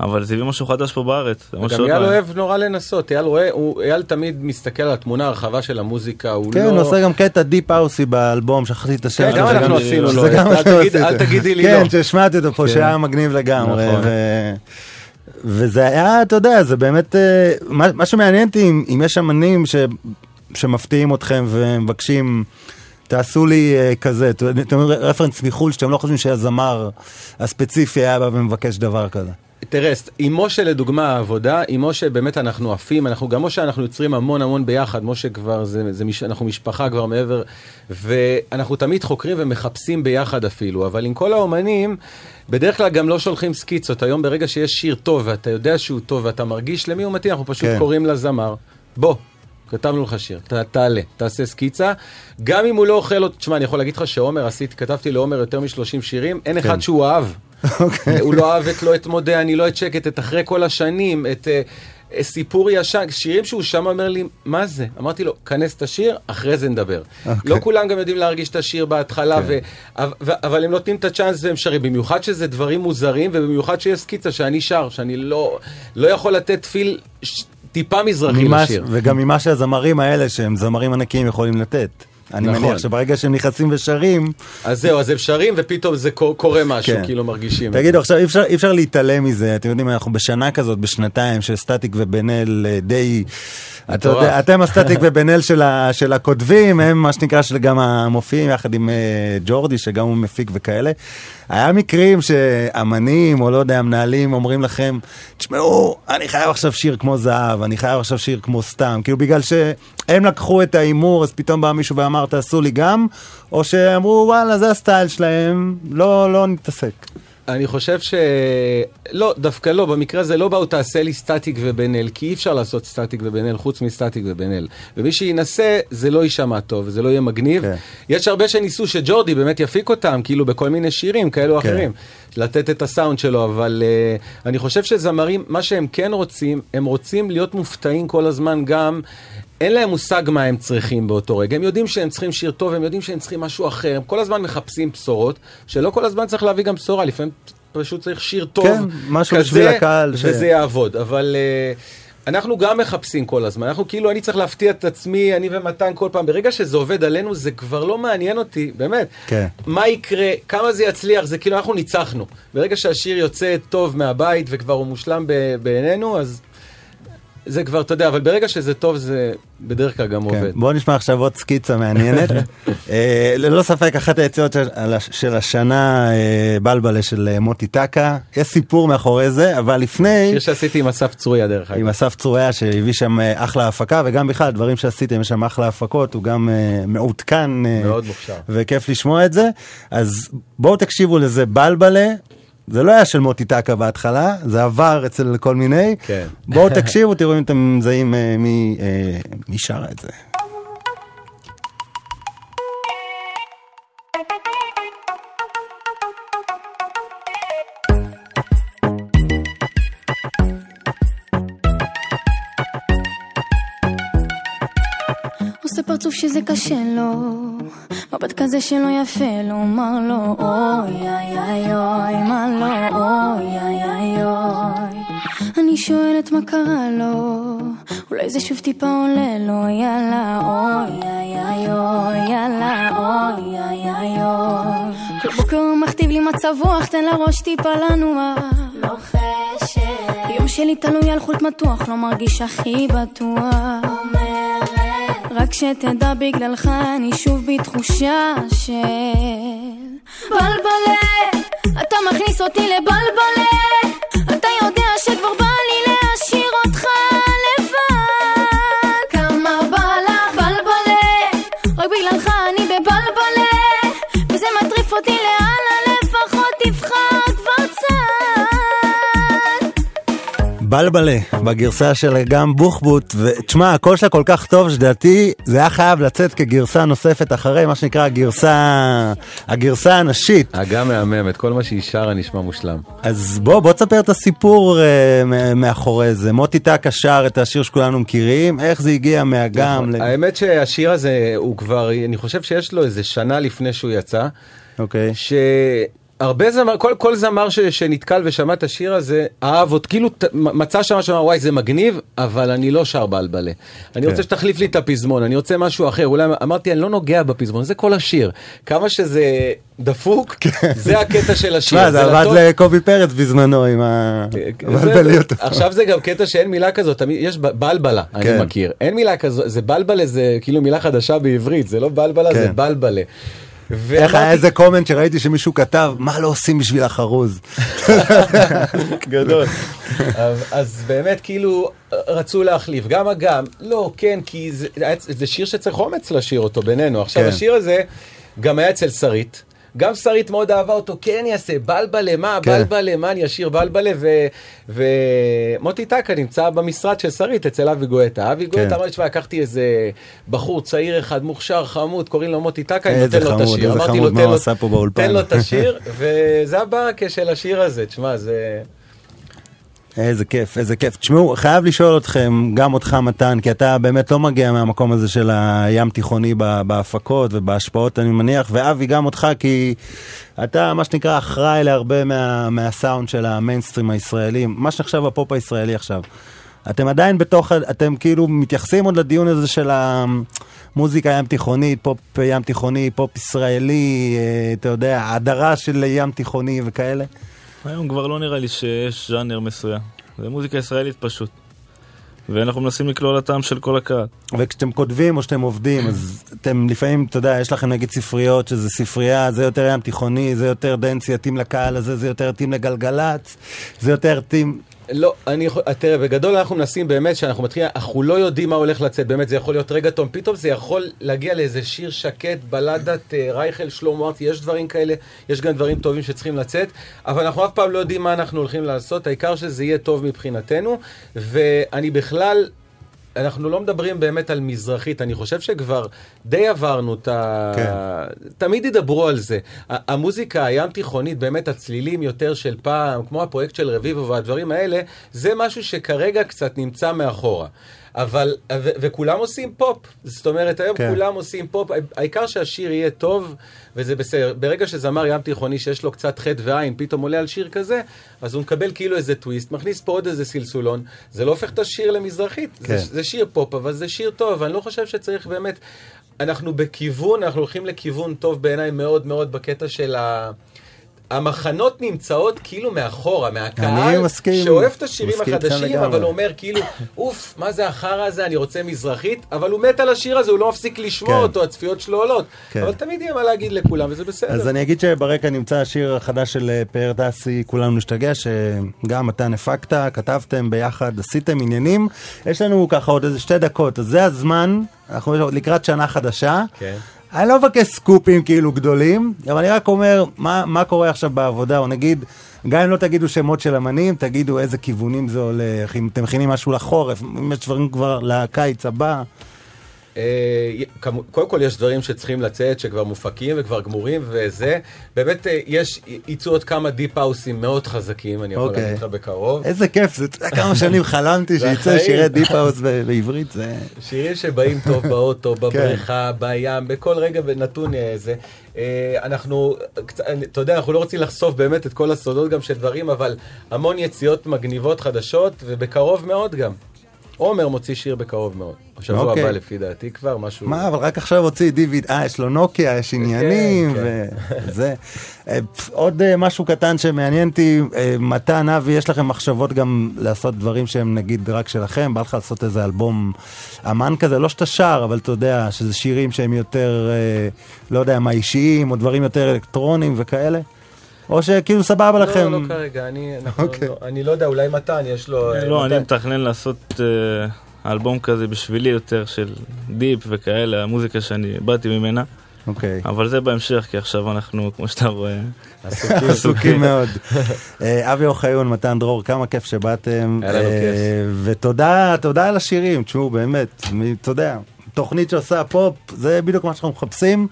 אבל זה הביא משהו חדש פה בארץ. גם אייל לא. אוהב נורא לנסות, אייל רואה, הוא- אייל תמיד מסתכל על התמונה הרחבה של המוזיקה, הוא כן, לא... הוא עושה גם קטע דיפ האוסי באלבום, שכחתי את השם. כן, גם אנחנו עשינו לו, גם אל תגידי לי כן, לא. שהשמעתי אותו פה, כן. שהיה מגניב לגמרי. נכון. ו- וזה היה, אתה יודע, זה באמת, אה, מה מה שמעניין אותי, אם אם יש אמנים ש- שמפתיעים אתכם ומבקשים, תעשו לי אה, כזה, אתם אתם אומרים רפרנס מחו"ל, שאתם לא חושבים שהזמר הספציפי היה בא ומבקש דבר כזה. תראה, עם משה לדוגמה העבודה, עם משה באמת אנחנו עפים, אנחנו גם משה אנחנו יוצרים המון המון ביחד, משה כבר, זה, זה, מש- אנחנו משפחה כבר מעבר, ואנחנו תמיד חוקרים ומחפשים ביחד אפילו, אבל עם כל האומנים, בדרך כלל גם לא שולחים סקיצות, היום ברגע שיש שיר טוב ואתה יודע שהוא טוב ואתה מרגיש למי הוא מתאים, אנחנו פשוט כן. קוראים לזמר, בוא. כתבנו לך שיר, ת, תעלה, תעשה סקיצה. גם אם הוא לא אוכל תשמע, אני יכול להגיד לך שעומר, עשית, כתבתי לעומר יותר מ-30 שירים, אין כן. אחד שהוא אהב. הוא לא אהב את לא את מודה, אני לא את שקט, את אחרי כל השנים, את אה, אה, סיפור ישן, שירים שהוא שם אומר לי, מה זה? אמרתי לו, כנס את השיר, אחרי זה נדבר. לא כולם גם יודעים להרגיש את השיר בהתחלה, ו- אבל- אבל הם נותנים את הצ'אנס והם שרים, במיוחד שזה דברים מוזרים, ובמיוחד שיש סקיצה שאני שר, שאני לא לא יכול לתת פיל ש- טיפה מזרחי ממה- לשיר. וגם ממה שהזמרים האלה, שהם זמרים ענקיים, יכולים לתת. אני נכון. מניח שברגע שהם נכנסים ושרים... אז זהו, אז הם שרים ופתאום זה קו- קורה משהו, כן. כאילו מרגישים. תגידו, עכשיו אי אפשר, אי אפשר להתעלם מזה, אתם יודעים, אנחנו בשנה כזאת, בשנתיים, של סטטיק ובן אל אה, די... אתה. יודע, אתם הסטטיק ובן אל של הכותבים, הם מה שנקרא של גם המופיעים, יחד עם אה, ג'ורדי, שגם הוא מפיק וכאלה. היה מקרים שאמנים, או לא יודע, מנהלים, אומרים לכם, תשמעו, אני חייב עכשיו שיר כמו זהב, אני חייב עכשיו שיר כמו סתם, כאילו בגלל שהם לקחו את ההימור, אז פתאום בא מישהו ואמר, תעשו לי גם, או שאמרו, וואלה, זה הסטייל שלהם, לא, לא נתעסק. אני חושב ש... לא, דווקא לא, במקרה הזה לא באו תעשה לי סטטיק ובן אל, כי אי אפשר לעשות סטטיק ובן אל חוץ מסטטיק ובן אל. ומי שינסה, זה לא יישמע טוב, זה לא יהיה מגניב. כן. יש הרבה שניסו שג'ורדי באמת יפיק אותם, כאילו בכל מיני שירים כאלו או כן. אחרים, לתת את הסאונד שלו, אבל uh, אני חושב שזמרים, מה שהם כן רוצים, הם רוצים להיות מופתעים כל הזמן גם. אין להם מושג מה הם צריכים באותו רגע. הם יודעים שהם צריכים שיר טוב, הם יודעים שהם צריכים משהו אחר. הם כל הזמן מחפשים בשורות, שלא כל הזמן צריך להביא גם בשורה, לפעמים פשוט צריך שיר טוב. כן, משהו בשביל הקהל ש- וזה יעבוד. אבל uh, אנחנו גם מחפשים כל הזמן. אנחנו כאילו, אני צריך להפתיע את עצמי, אני ומתן כל פעם. ברגע שזה עובד עלינו, זה כבר לא מעניין אותי, באמת. כן. מה יקרה, כמה זה יצליח, זה כאילו אנחנו ניצחנו. ברגע שהשיר יוצא טוב מהבית וכבר הוא מושלם בעינינו, אז זה כבר, אתה יודע, אבל ברגע שזה טוב, זה בדרך כלל גם כן. עובד. בואו נשמע עכשיו עוד סקיצה מעניינת. אה, ללא ספק, אחת היציאות של, של השנה, אה, בלבלה של אה, מוטי טקה. יש סיפור מאחורי זה, אבל לפני... שיר שעשיתי עם אסף צרויה, דרך אגב. עם אסף צרויה שהביא שם אה, אחלה הפקה, וגם בכלל, דברים שעשיתם, יש שם אחלה הפקות, הוא גם אה, מעודכן. אה, מאוד מוכשר. וכיף לשמוע את זה. אז בואו תקשיבו לזה, בלבלה. זה לא היה של מוטי טקה בהתחלה, זה עבר אצל כל מיני. כן. בואו תקשיבו, תראו אם אתם מזהים אה, מי, אה, מי שר את זה. פרצוף שזה קשה לו, מבט כזה שלא יפה לו, אומר לו אוי איי איי אוי, שואלת מה קרה לו, אולי זה שוב טיפה עולה לו, יאללה אוי איי אוי, יאללה אוי איי אוי. כל בוקר הוא מכתיב לי מצב רוח, תן לראש טיפה לנוע. לוחשת. יום שלי תלוי על חוט מתוח, לא מרגיש הכי בטוח. אומרת. רק שתדע בגללך אני שוב בתחושה של בלבלה, אתה מכניס אותי לבלבלה, אתה יודע שכבר בא לי בלבלה, בגרסה של גם בוחבוט, ותשמע, הקול שלה כל כך טוב, שלדעתי זה היה חייב לצאת כגרסה נוספת אחרי מה שנקרא הגרסה, הגרסה הנשית. אגם מהממת, כל מה שהיא שרה נשמע מושלם. אז בוא, בוא תספר את הסיפור uh, מאחורי זה. מוטי טקה שר את השיר שכולנו מכירים, איך זה הגיע מהאגם. נכון. האמת שהשיר הזה הוא כבר, אני חושב שיש לו איזה שנה לפני שהוא יצא. אוקיי. שהרבה זמר, כל, כל זמר ש, שנתקל ושמע את השיר הזה, אהב עוד, כאילו ת- מצא שם שאמר וואי זה מגניב, אבל אני לא שר בלבלה. אני כן. רוצה שתחליף לי את הפזמון, אני רוצה משהו אחר. אולי אמרתי, אני לא נוגע בפזמון, זה כל השיר. כמה שזה דפוק, זה הקטע של השיר. תשמע, זה עבד לקובי פרץ בזמנו עם הבלבליות. זה- עכשיו זה גם קטע שאין מילה כזאת, יש ב- בלבלה, אני כן. מכיר. אין מילה כזאת, זה בלבלה זה כאילו מילה חדשה בעברית, זה לא בלבלה, זה כן. בלבלה. איך היה איזה קומנט שראיתי שמישהו כתב, מה לא עושים בשביל החרוז? גדול. אז- באמת כאילו רצו להחליף, גם אגם, לא, כן, כי זה, זה שיר שצריך אומץ לשיר אותו בינינו. עכשיו כן. השיר הזה גם היה אצל שרית. גם שרית מאוד אהבה אותו, כן אני אעשה בלבלה, מה כן. בלבלה, מה אני אשיר בלבלה, ו- ומוטי טקה נמצא במשרד של שרית אצל אבי גואטה. אבי גואטה אמר לי, תשמע, לקחתי איזה בחור צעיר אחד, מוכשר, חמוד, קוראים לו מוטי טקה, אני איזה נותן לו את חמוד, השיר. איזה אמרתי חמוד, לו, מה "תן הוא עשה פה באולפן." תן לו את השיר, וזה הברקה של השיר הזה, תשמע, זה... איזה כיף, איזה כיף. תשמעו, חייב לשאול אתכם, גם אותך מתן, כי אתה באמת לא מגיע מהמקום הזה של הים תיכוני בהפקות ובהשפעות, אני מניח, ואבי, גם אותך, כי אתה, מה שנקרא, אחראי להרבה מה, מהסאונד של המיינסטרים הישראלים, מה שנחשב הפופ הישראלי עכשיו. אתם עדיין בתוך, אתם כאילו מתייחסים עוד לדיון הזה של המוזיקה ים תיכונית, פופ ים תיכוני, פופ ישראלי, אה, אתה יודע, הדרה של ים תיכוני וכאלה? היום כבר לא נראה לי שיש ז'אנר מסוים. זה מוזיקה ישראלית פשוט. ואנחנו מנסים לקלוע לטעם של כל הקהל. וכשאתם כותבים או שאתם עובדים, אז אתם לפעמים, אתה יודע, יש לכם נגיד ספריות, שזה ספרייה, זה יותר ים תיכוני, זה יותר dancey, יתאים לקהל הזה, זה יותר יתאים לגלגלצ, זה יותר יתאים... לא, אני יכול, תראה, בגדול אנחנו מנסים באמת, שאנחנו מתחילים, אנחנו לא יודעים מה הולך לצאת, באמת, זה יכול להיות רגע טום, פתאום זה יכול להגיע לאיזה שיר שקט, בלדת אה, רייכל, שלמה ארצי, יש דברים כאלה, יש גם דברים טובים שצריכים לצאת, אבל אנחנו אף פעם לא יודעים מה אנחנו הולכים לעשות, העיקר שזה יהיה טוב מבחינתנו, ואני בכלל... אנחנו לא מדברים באמת על מזרחית, אני חושב שכבר די עברנו את ה... כן. תמיד ידברו על זה. המוזיקה הים תיכונית, באמת הצלילים יותר של פעם, כמו הפרויקט של רביבו והדברים האלה, זה משהו שכרגע קצת נמצא מאחורה. אבל, ו- וכולם עושים פופ, זאת אומרת, היום. כן. כולם עושים פופ, העיקר שהשיר יהיה טוב, וזה בסדר. ברגע שזמר ים תיכוני שיש לו קצת חית ועין, פתאום עולה על שיר כזה, אז הוא מקבל כאילו איזה טוויסט, מכניס פה עוד איזה סלסולון, זה לא הופך את השיר למזרחית, כן. זה, זה שיר פופ, אבל זה שיר טוב, אני לא חושב שצריך באמת... אנחנו בכיוון, אנחנו הולכים לכיוון טוב בעיניי מאוד מאוד בקטע של ה... המחנות נמצאות כאילו מאחורה, מהקהל, אני מסכים. שאוהב את השירים החדשים. אבל אומר כאילו, אוף, מה זה החרא הזה, אני רוצה מזרחית, אבל הוא מת על השיר הזה, הוא לא מפסיק לשמוע כן. אותו, הצפיות שלו עולות. כן. אבל תמיד יהיה מה להגיד לכולם, וזה בסדר. אז אני אגיד שברקע נמצא השיר החדש של אה, פאר דסי, כולנו נשתגע, שגם אתה הפקת, כתבתם ביחד, עשיתם עניינים. יש לנו ככה עוד איזה שתי דקות, אז זה הזמן, אנחנו לקראת שנה חדשה. כן. אני לא מבקש סקופים כאילו גדולים, אבל אני רק אומר מה, מה קורה עכשיו בעבודה, או נגיד, גם אם לא תגידו שמות של אמנים, תגידו איזה כיוונים זה הולך, אם אתם מכינים משהו לחורף, אם יש דברים כבר לקיץ הבא. אה, קודם כל יש דברים שצריכים לצאת, שכבר מופקים וכבר גמורים, וזה, באמת אה, יש, יצאו עוד כמה deep house ים מאוד חזקים, אני יכול אוקיי. להגיד לך בקרוב. איזה כיף, זה כמה שנים חלמתי שיצא. שירי deep house ב- בעברית, זה... שירים שבאים טוב באוטו, כן. בבריכה, בים, בכל רגע ונתון איזה. אה, אנחנו, אתה יודע, אנחנו לא רוצים לחשוף באמת את כל הסודות גם של דברים, אבל המון יציאות מגניבות חדשות, ובקרוב מאוד גם. עומר מוציא שיר בקרוב מאוד. בשבוע אוקיי. הבא לפי דעתי כבר, משהו... מה, אבל רק עכשיו הוציא דיוויד, אה, יש לו נוקיה, יש עניינים, כן. וזה. אה, עוד אה, משהו קטן שמעניין אותי, אה, מתן, אבי, יש לכם מחשבות גם לעשות דברים שהם נגיד רק שלכם? בא לך לעשות איזה אלבום אמן כזה, לא שאתה שר, אבל אתה יודע, שזה שירים שהם יותר, לא יודע מה, אישיים, או דברים יותר אלקטרוניים וכאלה? או שכאילו סבבה לכם? לא, לא כרגע, אני, אנחנו, אוקיי. לא, אני לא יודע, אולי מתן, יש לו... אה, לא, מתן- אני מתכנן לעשות אה, אלבום כזה בשבילי יותר של דיפ וכאלה, המוזיקה שאני באתי ממנה. אוקיי. אבל זה בהמשך, כי עכשיו אנחנו, כמו שאתה רואה, עסוקים מאוד. אה, אבי אוחיון, מתן דרור, כמה כיף שבאתם. היה לנו אה, כיף. ותודה, תודה על השירים, תשמעו, באמת, אתה יודע, תוכנית שעושה פופ, זה בדיוק מה שאנחנו מחפשים.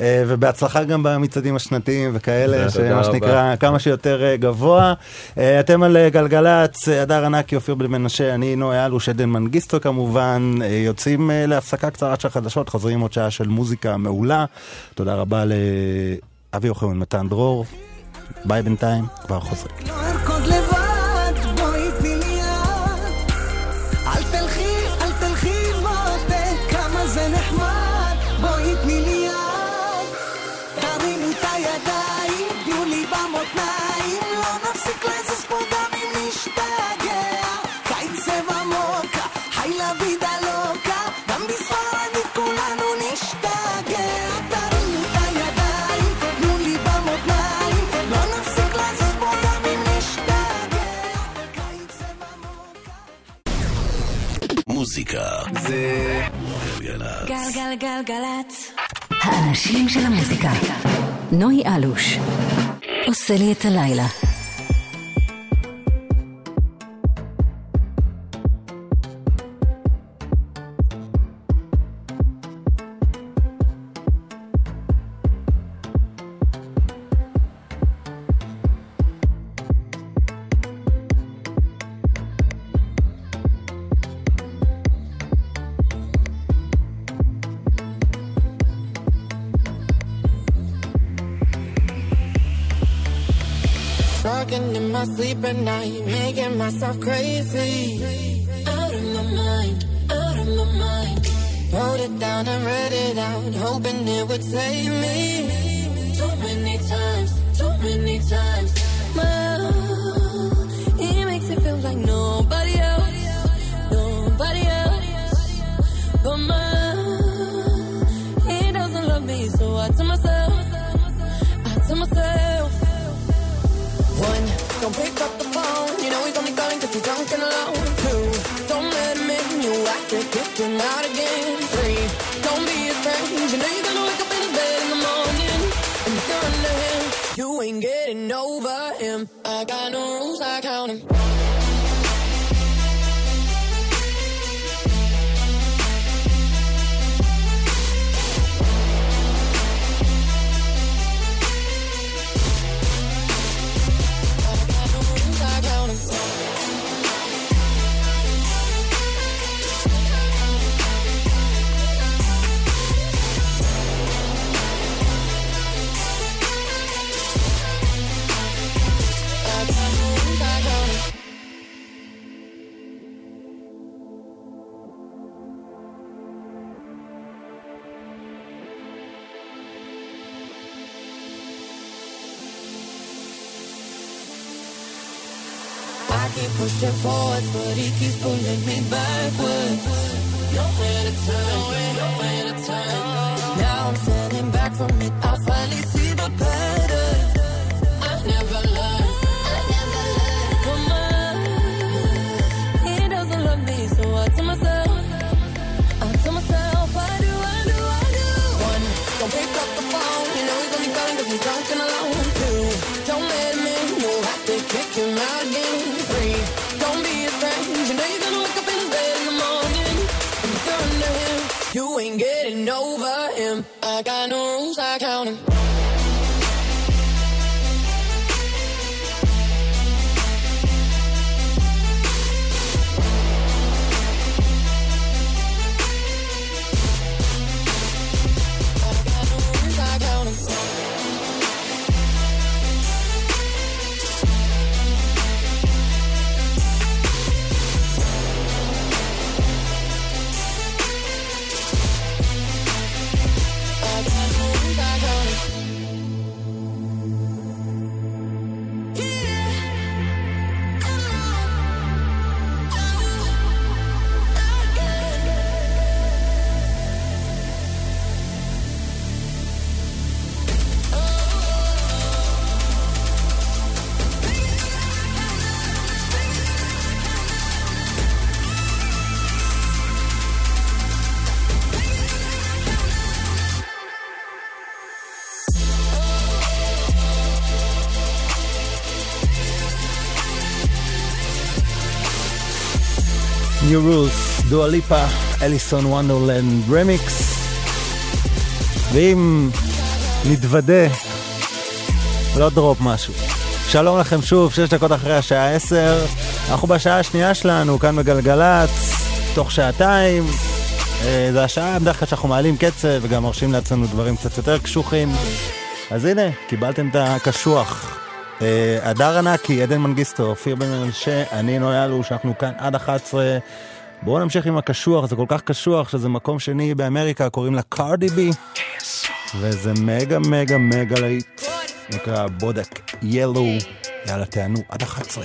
אה, ובהצלחה גם במצעדים השנתיים וכאלה, שמה. שנקרא כמה שיותר אה, גבוה. אה, אתם על גלגלצ, הדר ענקי, אופיר בן מנשה, אני נועה אלוש, עדן מנגיסטו כמובן. יוצאים להפסקה קצרה של חדשות, חוזרים עוד שעה של מוזיקה מעולה. תודה רבה לאבי אוחיון, מתן דרור. ביי בינתיים, כבר חוזרים. מוזיקה זה גלגלצ. גלגלגלגלצ. האנשים של המוזיקה. נוי אלוש. עושה לי את הלילה. My sleep at night, making myself crazy. Out of my mind, out of my mind. Wrote it down and read it out, hoping it would save me. Too many times, too many times. Well, tonight again. Free, don't be afraid. You know pushing forwards, but he keeps pulling me backwards. Nowhere to turn, nowhere to turn. Now I'm standing back from it. New Rules, דואה ליפה, אליסון וונדרלנד רמיקס. ואם נתוודה, לא drop משהו. שלום לכם שוב, שש דקות אחרי השעה עשר. אנחנו בשעה השנייה שלנו, כאן בגלגלצ, תוך שעתיים. אה, זה השעה בדרך כלל שאנחנו מעלים קצב וגם מרשים לעצמנו דברים קצת יותר קשוחים. אז הנה, קיבלתם את הקשוח. אה, הדר ענקי, עדן מנגיסטו, אופיר בן מנשה, אני נוי אלוש, אנחנו כאן עד 11. בואו נמשיך עם הקשוח, זה כל כך קשוח שזה מקום שני באמריקה, קוראים לה קארדי בי. וזה מגה מגה מגה להיט, נקרא בודק ילו. יאללה, תענו עד 11.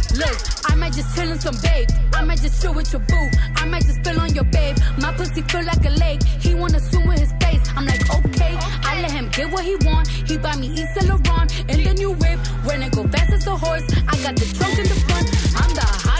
Look, I might just chill in some babe. I might just chill with your boo. I might just spill on your babe. My pussy feel like a lake. He wanna swim with his face. I'm like, okay. I let him get what he want. He buy me East Laurent and the new whip. When it go fast as a horse, I got the trunk in the front.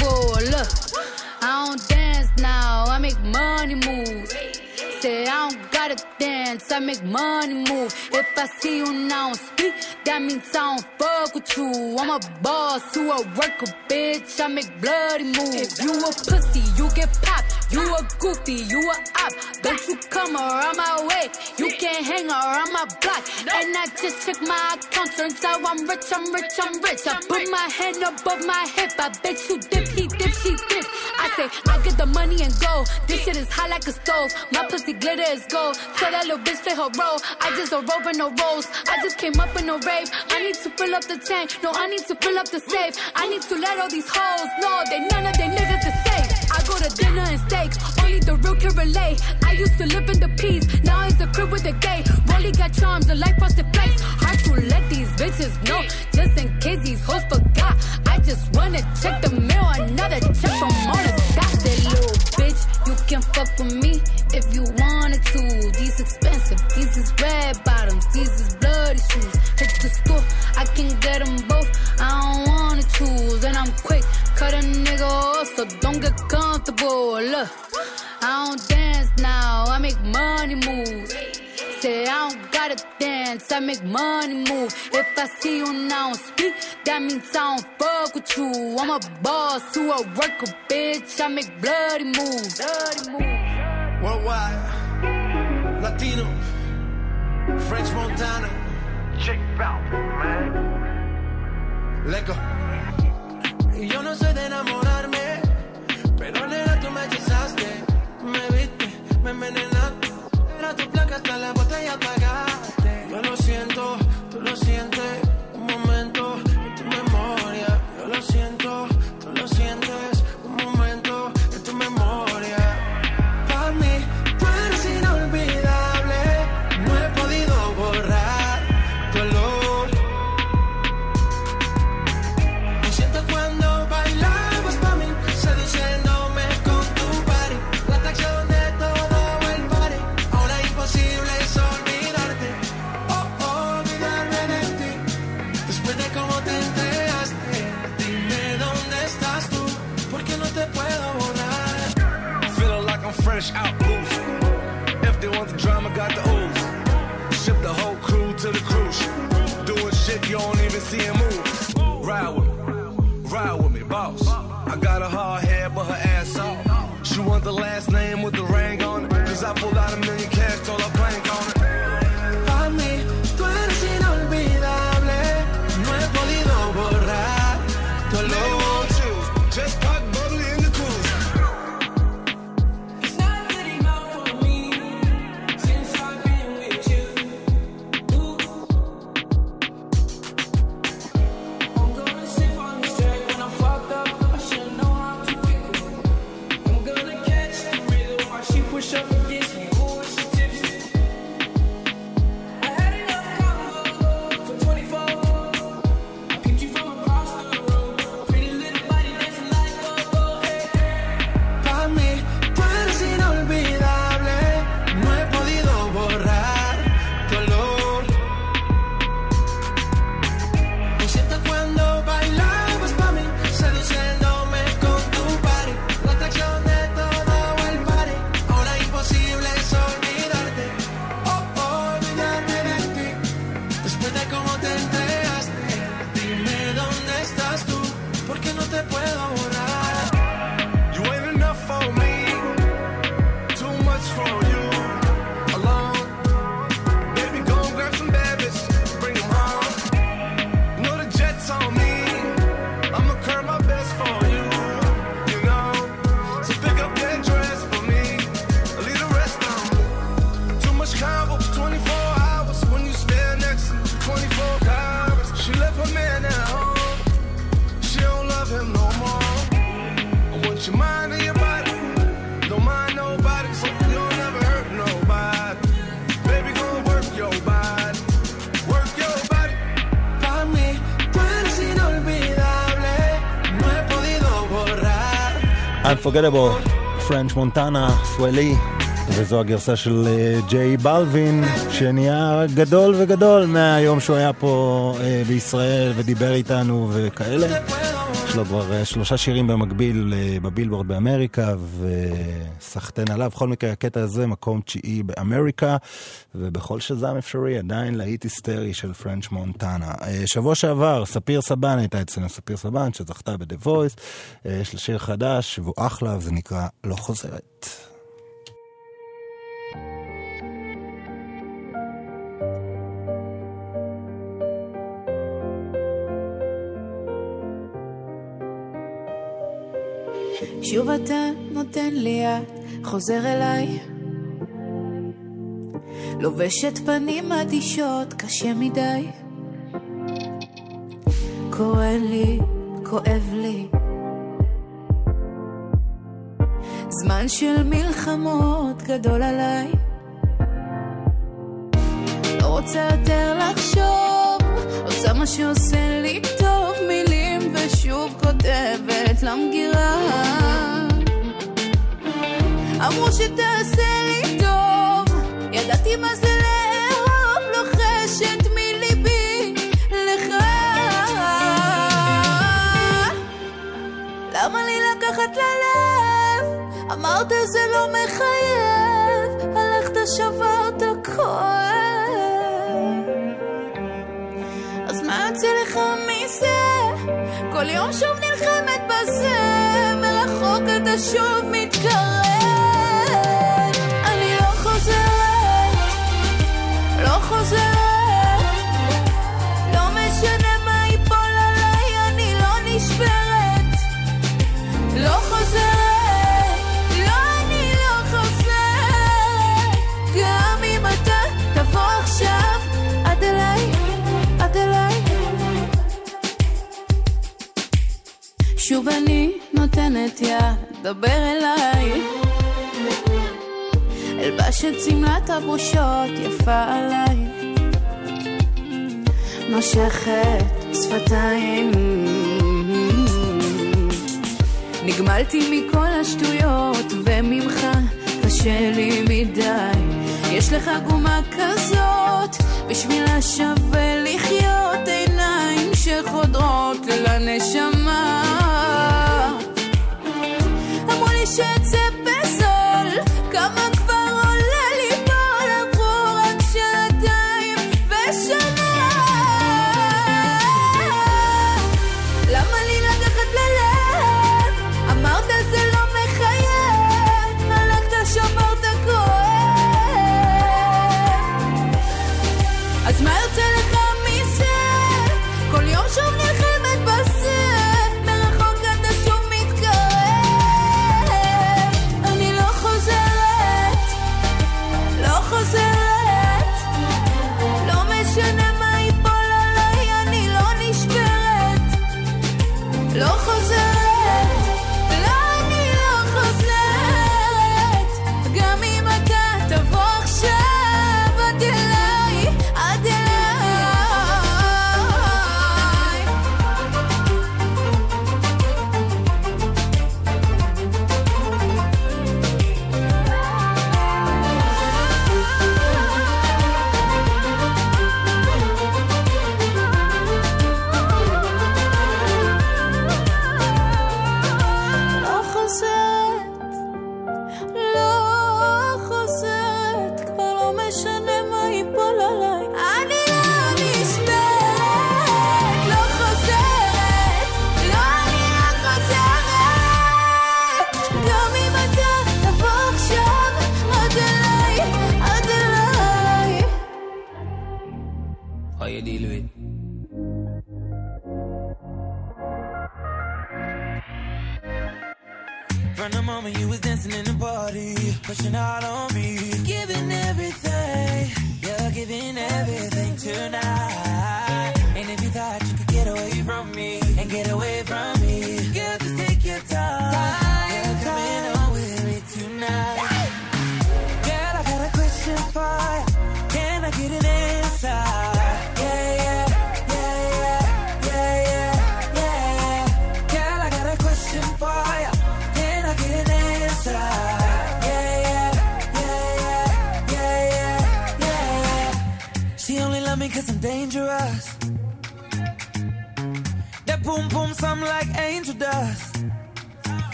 Look, I don't dance now, I make money moves. Say I don't gotta dance, I make money move. If I see you now speak, that means I don't fuck with you. I'm a boss, you a worker, bitch. I make bloody moves. If you a pussy, you get popped. You a goofy, you a op. Don't you come around my way. You can't hang around my block. And I just check my account. Turns out I'm rich, I'm rich, I'm rich. I put my hand above my hip. I bet you dip, he dip, she dip. I say, I get the money and go. This shit is hot like a stove. My pussy glitter is gold. Tell that little bitch play her role. I just a rope and no rolls. I just came up in a rave. I need to fill up the tank. No, I need to fill up the safe. I need to let all these hoes know they none of they niggas is safe. I go to dinner and steak. Only the real can relate. I used to live in the peace. Now it's a crib with a gay. Rolly got charms, the life frosted flakes. Hard to let these bitches know. Just in case these hoes forgot. I just wanna check the mail. Another check from all the dots. That little bitch, you can fuck with me if you wanted to. These expensive, these is red bottoms, these is bloody shoes. Hit the store, I can get them both. I don't wanna choose, and I'm quick, cut a nigga off, so don't get comfortable. Look, I don't dance now, I make money moves. Say I don't gotta dance, I make money move. If I see you now speak, that means I don't fuck with you. I'm a boss, you a worker, bitch. I make bloody moves. Bloody moves. Worldwide, Latino, French Montana, check out, man. Let go. Yo no sé de enamorarme, pero nena tú me hechizaste, me viste, me envenenaste, era tu placa hasta la botella apagaste. Fresh out boost. If they want the drama, got the ooze. Ship the whole crew to the cruise. Doing shit you don't even see him move. Ride with me, ride with me, boss. I got a hard head, but her ass off. She want the last name with the ring on it. Cause I pulled out a Unforgettable, פרנץ' מונטנה, סוולי, וזו הגרסה של אה, ג'יי בלווין, שנהיה גדול וגדול מהיום שהוא היה פה אה, בישראל ודיבר איתנו וכאלה. לו כבר אה, שלושה שירים במקביל אה, בבילבורד באמריקה, וסחטיין עליו. בכל מקרה, הקטע הזה מקום תשיעי באמריקה, ובכל שזם אפשרי עדיין להיט היסטרי של פרנץ' מונטנה. אה, שבוע שעבר, ספיר סבן הייתה אצלנו, ספיר סבן, שזכתה ב-The Voice. יש לה שיר חדש, והוא אחלה, וזה נקרא לא חוזרת. שוב אתה נותן לי יד, חוזר אליי. לובשת פנים אדישות, קשה מדי. קורא לי, כואב לי. זמן של מלחמות גדול עליי. לא רוצה יותר לחשוב, עושה מה שעושה לי טוב, מילים ושוב כותבת למגירה. אמרו שתעשה לי טוב, ידעתי מה זה לאהוב, לוחשת מליבי לך. למה לי לקחת ללב? אמרת זה לא מחייב, הלכת שברת כואב. אז מה יוצא לך? כל יום שוב נלחמת בזה, מרחוק אתה שוב מתקרב. אני לא חוזרת, לא חוזרת, אני נותנת יד, דבר אליי. אלבש את שמלת הבושות יפה עליי. נושכת שפתיים. נגמלתי מכל השטויות וממך קשה לי מדי. יש לך גומה כזאת בשביל השווה לחיות עיניים שחודרות לנשמה. should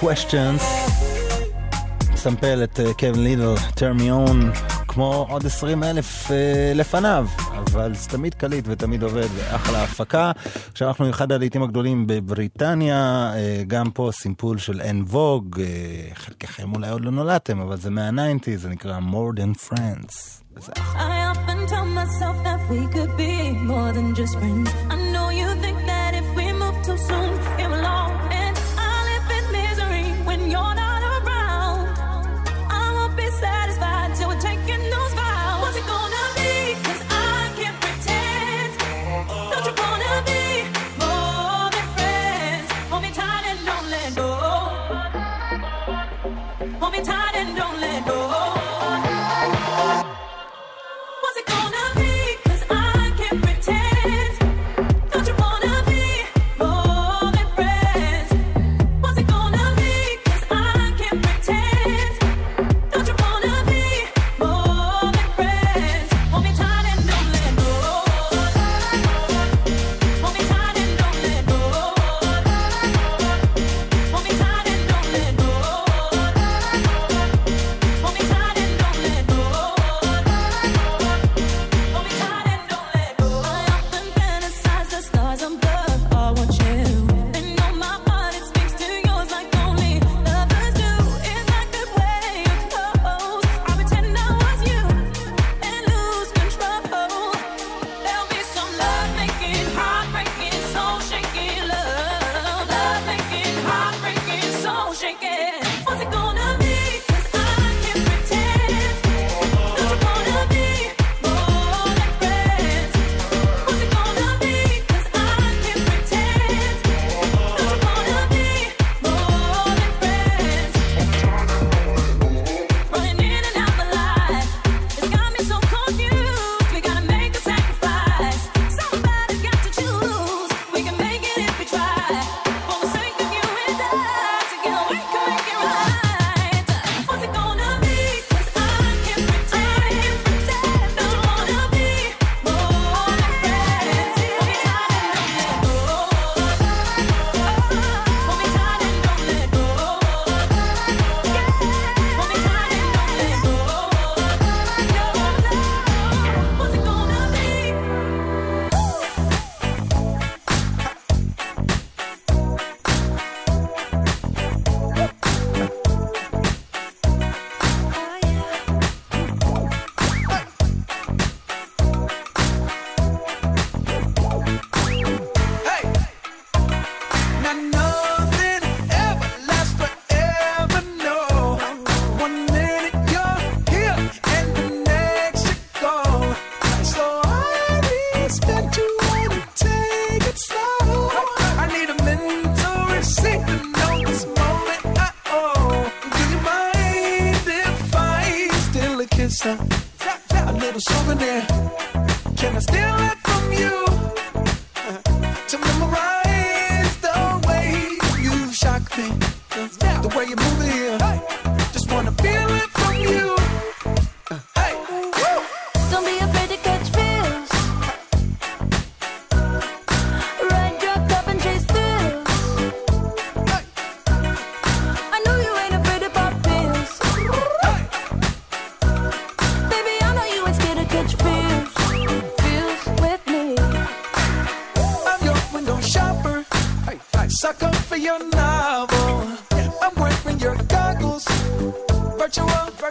questions. סמפל את אה, קווין לידל, turn me on, כמו עוד 20 אלף uh, לפניו, אבל זה תמיד קליט ותמיד עובד, אחלה הפקה. עכשיו אנחנו אחד הלעיתים הגדולים בבריטניה, uh, גם פה סימפול של אין ווג, uh, חלקכם אולי עוד לא נולדתם, אבל זה מהניינטי, זה נקרא more than friends. וזה אחלה. I often tell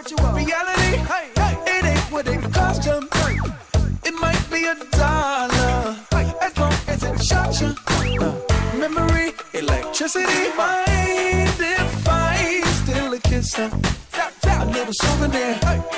virtual, reality. Hey, hey, it ain't what it cost you. It might be a dollar, as long as it shot you. Uh, memory, electricity, mind if I steal a kiss? Uh, a little souvenir. Can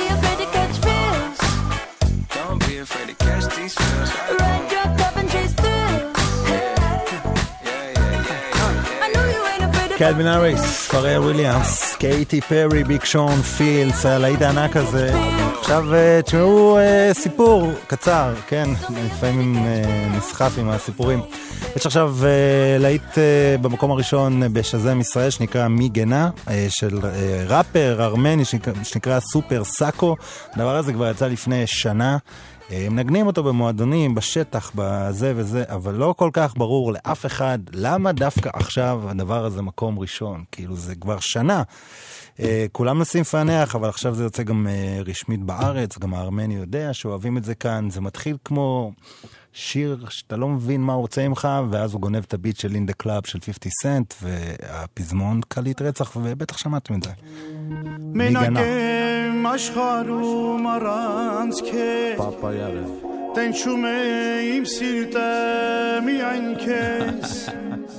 קלווין האריס, פארל וויליאמס, קייטי פרי, ביג שון, Feels, הלהיט הענק הזה. עכשיו אה, תשמעו אה, סיפור קצר, כן, לפעמים אה, נסחף עם הסיפורים. יש עכשיו להיט במקום הראשון בשזם ישראל שנקרא מי גנה, של ראפר ארמני שנקרא סופר סאקו. הדבר הזה כבר יצא לפני שנה. אה, מנגנים אותו במועדונים, בשטח, בזה וזה, אבל לא כל כך ברור לאף אחד למה דווקא עכשיו הדבר הזה מקום ראשון. כאילו, זה כבר שנה. אה, כולם מנסים לפענח, אבל עכשיו זה יוצא גם אה, רשמית בארץ, גם הארמני יודע שאוהבים את זה כאן. זה מתחיל כמו שיר שאתה לא מבין מה הוא רוצה ממך, ואז הוא גונב את הביט של In Da Club של 50 סנט, והפזמון קליט רצח, ובטח שמעתם את זה. מנגן աշխարում առանց քեզ Պապա յարև Տենչում է իմ սիրտը միայն քեզ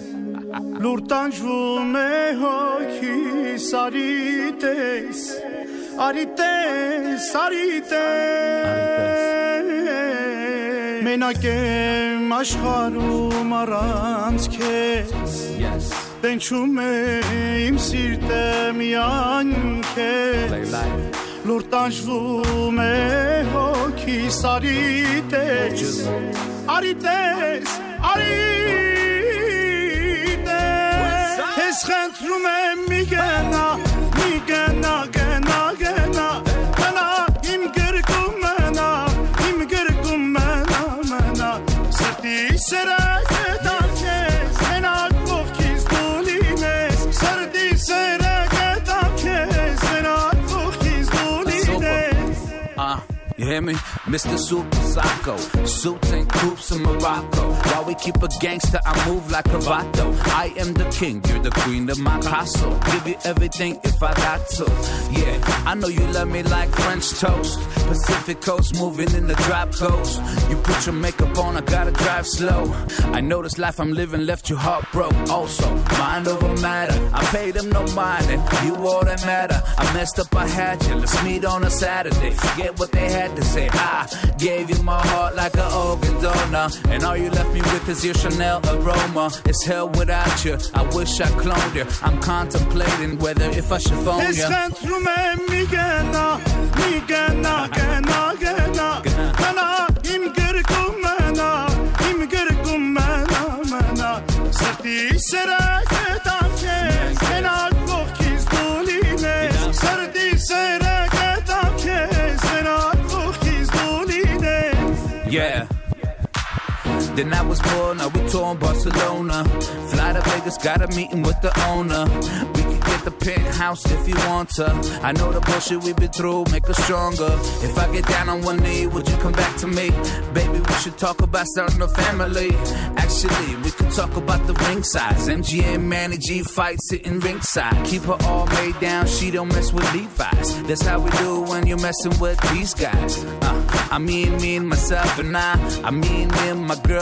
Լուր տանջվում է հոգիս արի տես Արի տես, արի տես Մենակ եմ աշխարում առանց քեզ Տենչում է իմ սիրտը միայն քեզ Լուր տանջվում L'urtaș lume ochii sarites. Arites, arites Es gent lume migena, migena, gena, gena Gena. İm gârgum mena, im gârgum mena, mena. Sărtii sără Miami. Mr. Super Psycho. Suits and coops in Morocco. While we keep a gangster, I move like a vato. I am the king, you're the queen of my castle. Give you everything if I got to. Yeah, I know you love me like French toast. Pacific coast, moving in the drop coast. You put your makeup on, I gotta drive slow. I know this life I'm living left you heartbroken. Also, mind over matter. I paid them no mind, and you all that matter. I messed up, I had you. Let's meet on a Saturday. Forget what they had to say. Ah. Gave you my heart like an organ donor. And all you left me with is your Chanel aroma. It's hell without you. I wish I cloned you. I'm contemplating whether if I should phone you. عشقت رو من میگه نه میگه نه که نه که نه منا این گرگو منا این گرگو منا منا Then I was born, now we touring Barcelona. Fly to Vegas, got a meeting with the owner. We can get the penthouse if you want to. I know the bullshit we've been through, make us stronger. If I get down on one knee, would you come back to me? Baby, we should talk about starting a family. Actually, we could talk about the ring size. MGM, Manny G fight sitting ringside. Keep her all made down, she don't mess with Levi's. That's how we do when you're messing with these guys. Uh, I mean, me and myself and I. I mean, me and my girl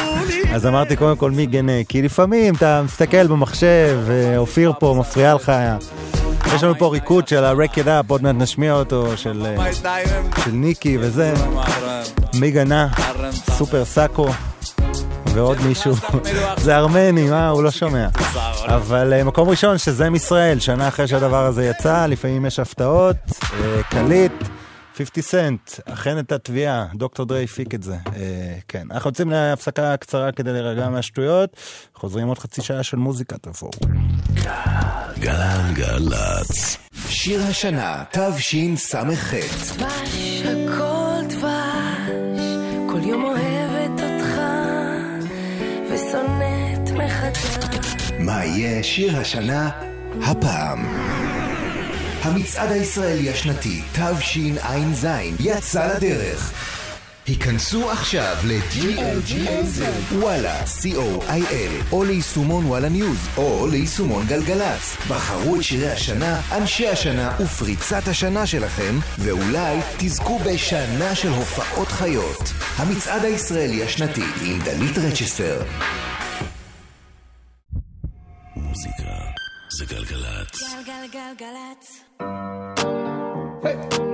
אז אמרתי קודם כל מי גנה, כי לפעמים אתה מסתכל במחשב, אה, אופיר פה מפריע לך. יש לנו פה ריקוד של ה-Rake It Up, עוד מעט נשמיע אותו, של, אה, של ניקי וזה. מי גנה? סופר סאקו. ועוד מישהו, זה ארמני, מה, הוא לא שומע. אבל אה, מקום ראשון, שזם ישראל, שנה אחרי שהדבר הזה יצא, לפעמים יש הפתעות, אה, קליט. 50 סנט, הכן את התביעה, דוקטור דרי הפיק את זה. אה, כן, אנחנו יוצאים להפסקה קצרה כדי להירגע מהשטויות, חוזרים עוד חצי שעה של מוזיקה, תבואו. גלגלצ. שיר השנה, תשס"ח. דבש, הכל דבש, כל יום אוהבת אותך, ושונאת מחדש. מה יהיה שיר השנה הפעם? המצעד הישראלי השנתי תשע"ז יצא לדרך. היכנסו עכשיו ל-GLGLZ, וואלה, co.il, או ליישומון וואלה ניוז, או ליישומון גלגלצ. בחרו את שירי השנה, אנשי השנה ופריצת השנה שלכם, ואולי תזכו בשנה של הופעות חיות. המצעד הישראלי השנתי עם דלית רצ'סטר. זה גלגלצ. גלגלגלגלצ. Havana,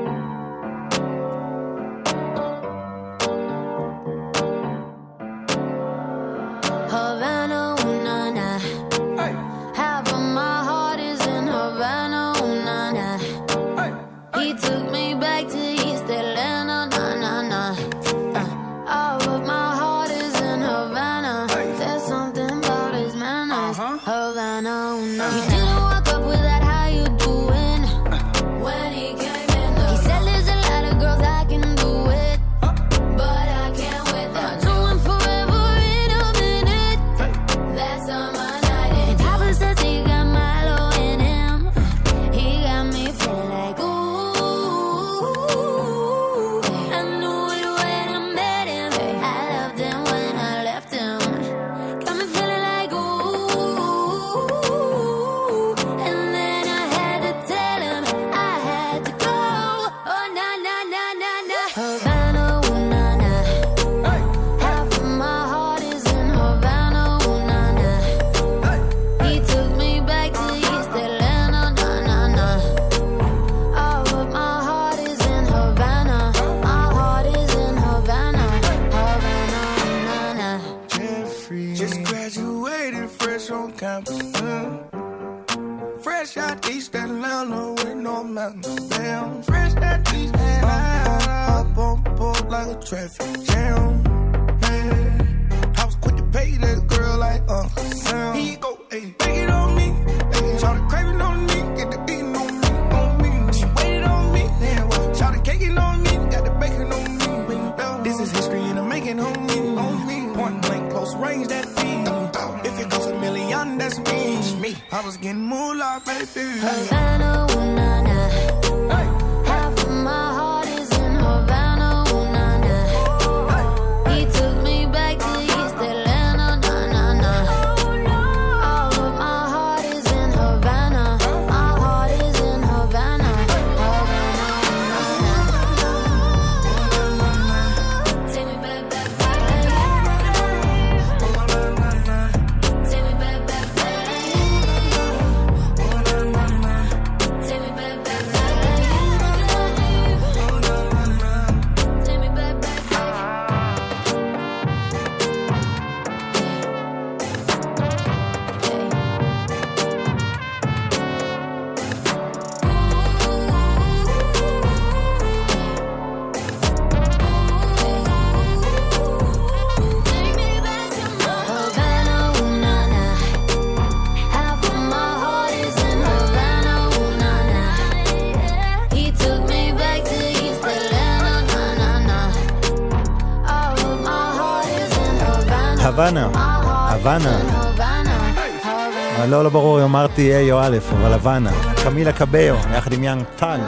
או א', אבל הוואנה. קמילה קביו, יחד עם יאנג טאג.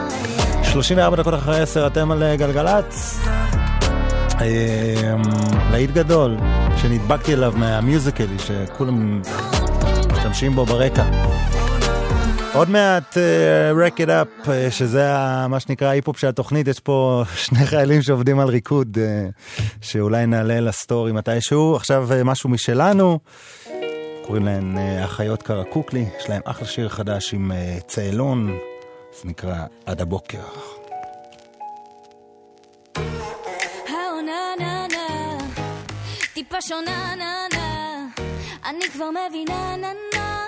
34 דקות אחרי 10 אתם על אה, גלגלצ. אמ, להיט גדול, שנדבקתי אליו מהמיוזיקלי, שכולם משתמשים בו ברקע. עוד מעט It Up, uh, שזה מה שנקרא ההיפ-הופ של התוכנית, יש פה שני חיילים שעובדים על ריקוד, uh, שאולי נעלה לסטורי מתישהו. עכשיו משהו משלנו, קוראים להן uh, אחיות קרקוקלי, יש להם אחלה שיר חדש עם uh, צאלון, זה נקרא עד הבוקר. טיפה שונה נה נה, אני כבר מבינה נה נה,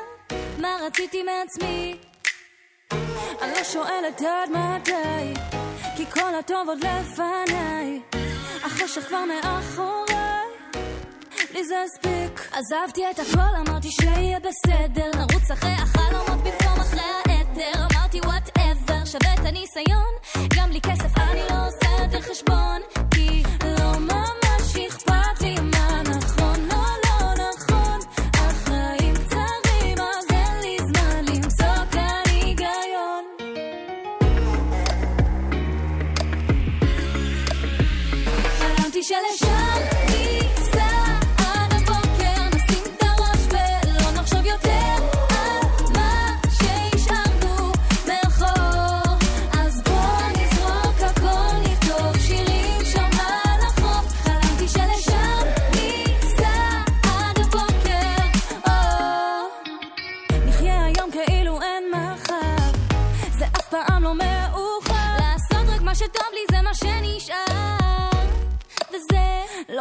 מה רציתי מעצמי. אני לא שואלת עד מתי, כי כל הטוב עוד לפניי, החושך כבר מאחוריי, לי זה הספיק. עזבתי את הכל, אמרתי שיהיה בסדר, נרוץ אחרי החלומות במקום אחרי העדר, אמרתי וואטאבר, שווה את הניסיון, גם בלי כסף אני לא עושה יותר חשבון,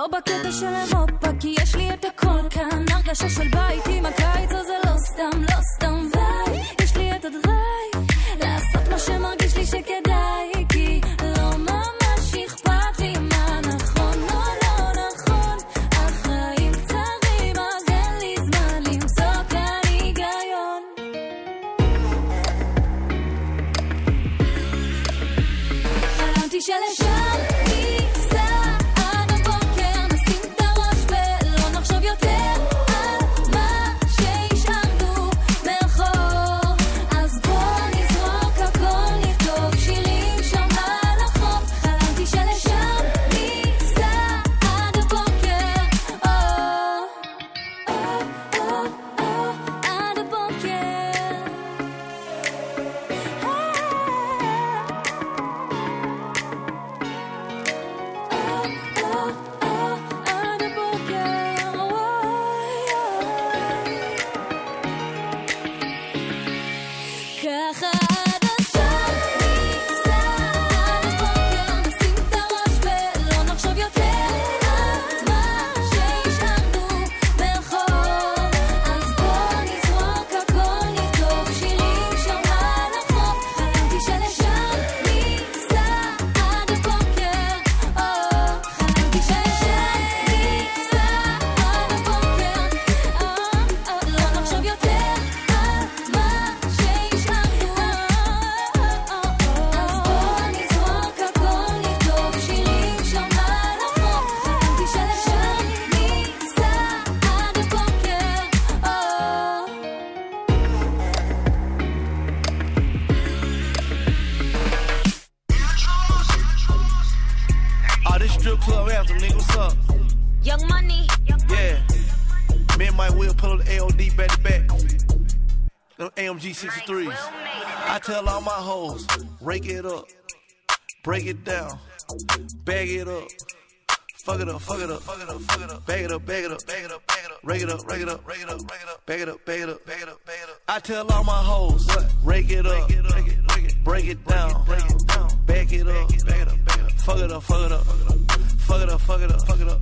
לא בקטע של אירופה, כי יש לי את הכל כאן. הרגשה של בית עם הקיץ הזה לא סתם, לא סתם וואי. יש לי את הדרייב, לעשות מה שמרגיש לי שכדאי, what's up? Young Money. Yeah. Me and Mike Will pull the AOD back to back. Them AMG 63s. I tell all my hoes, rake it up, break it down, bag it up. Fuck it up, fuck it up, fuck it up, fuck it up, bag it up, bag it up, bag it up, bag it up, rake it up, rake it up, rake it up, rake it up, bag it up, bag it up, bag it up, bag it up. I tell all my hoes, rake it up, break it down, bag it up, bag it up, bag it up, fuck it up, fuck it up, fuck it up, fuck it up, fuck it up,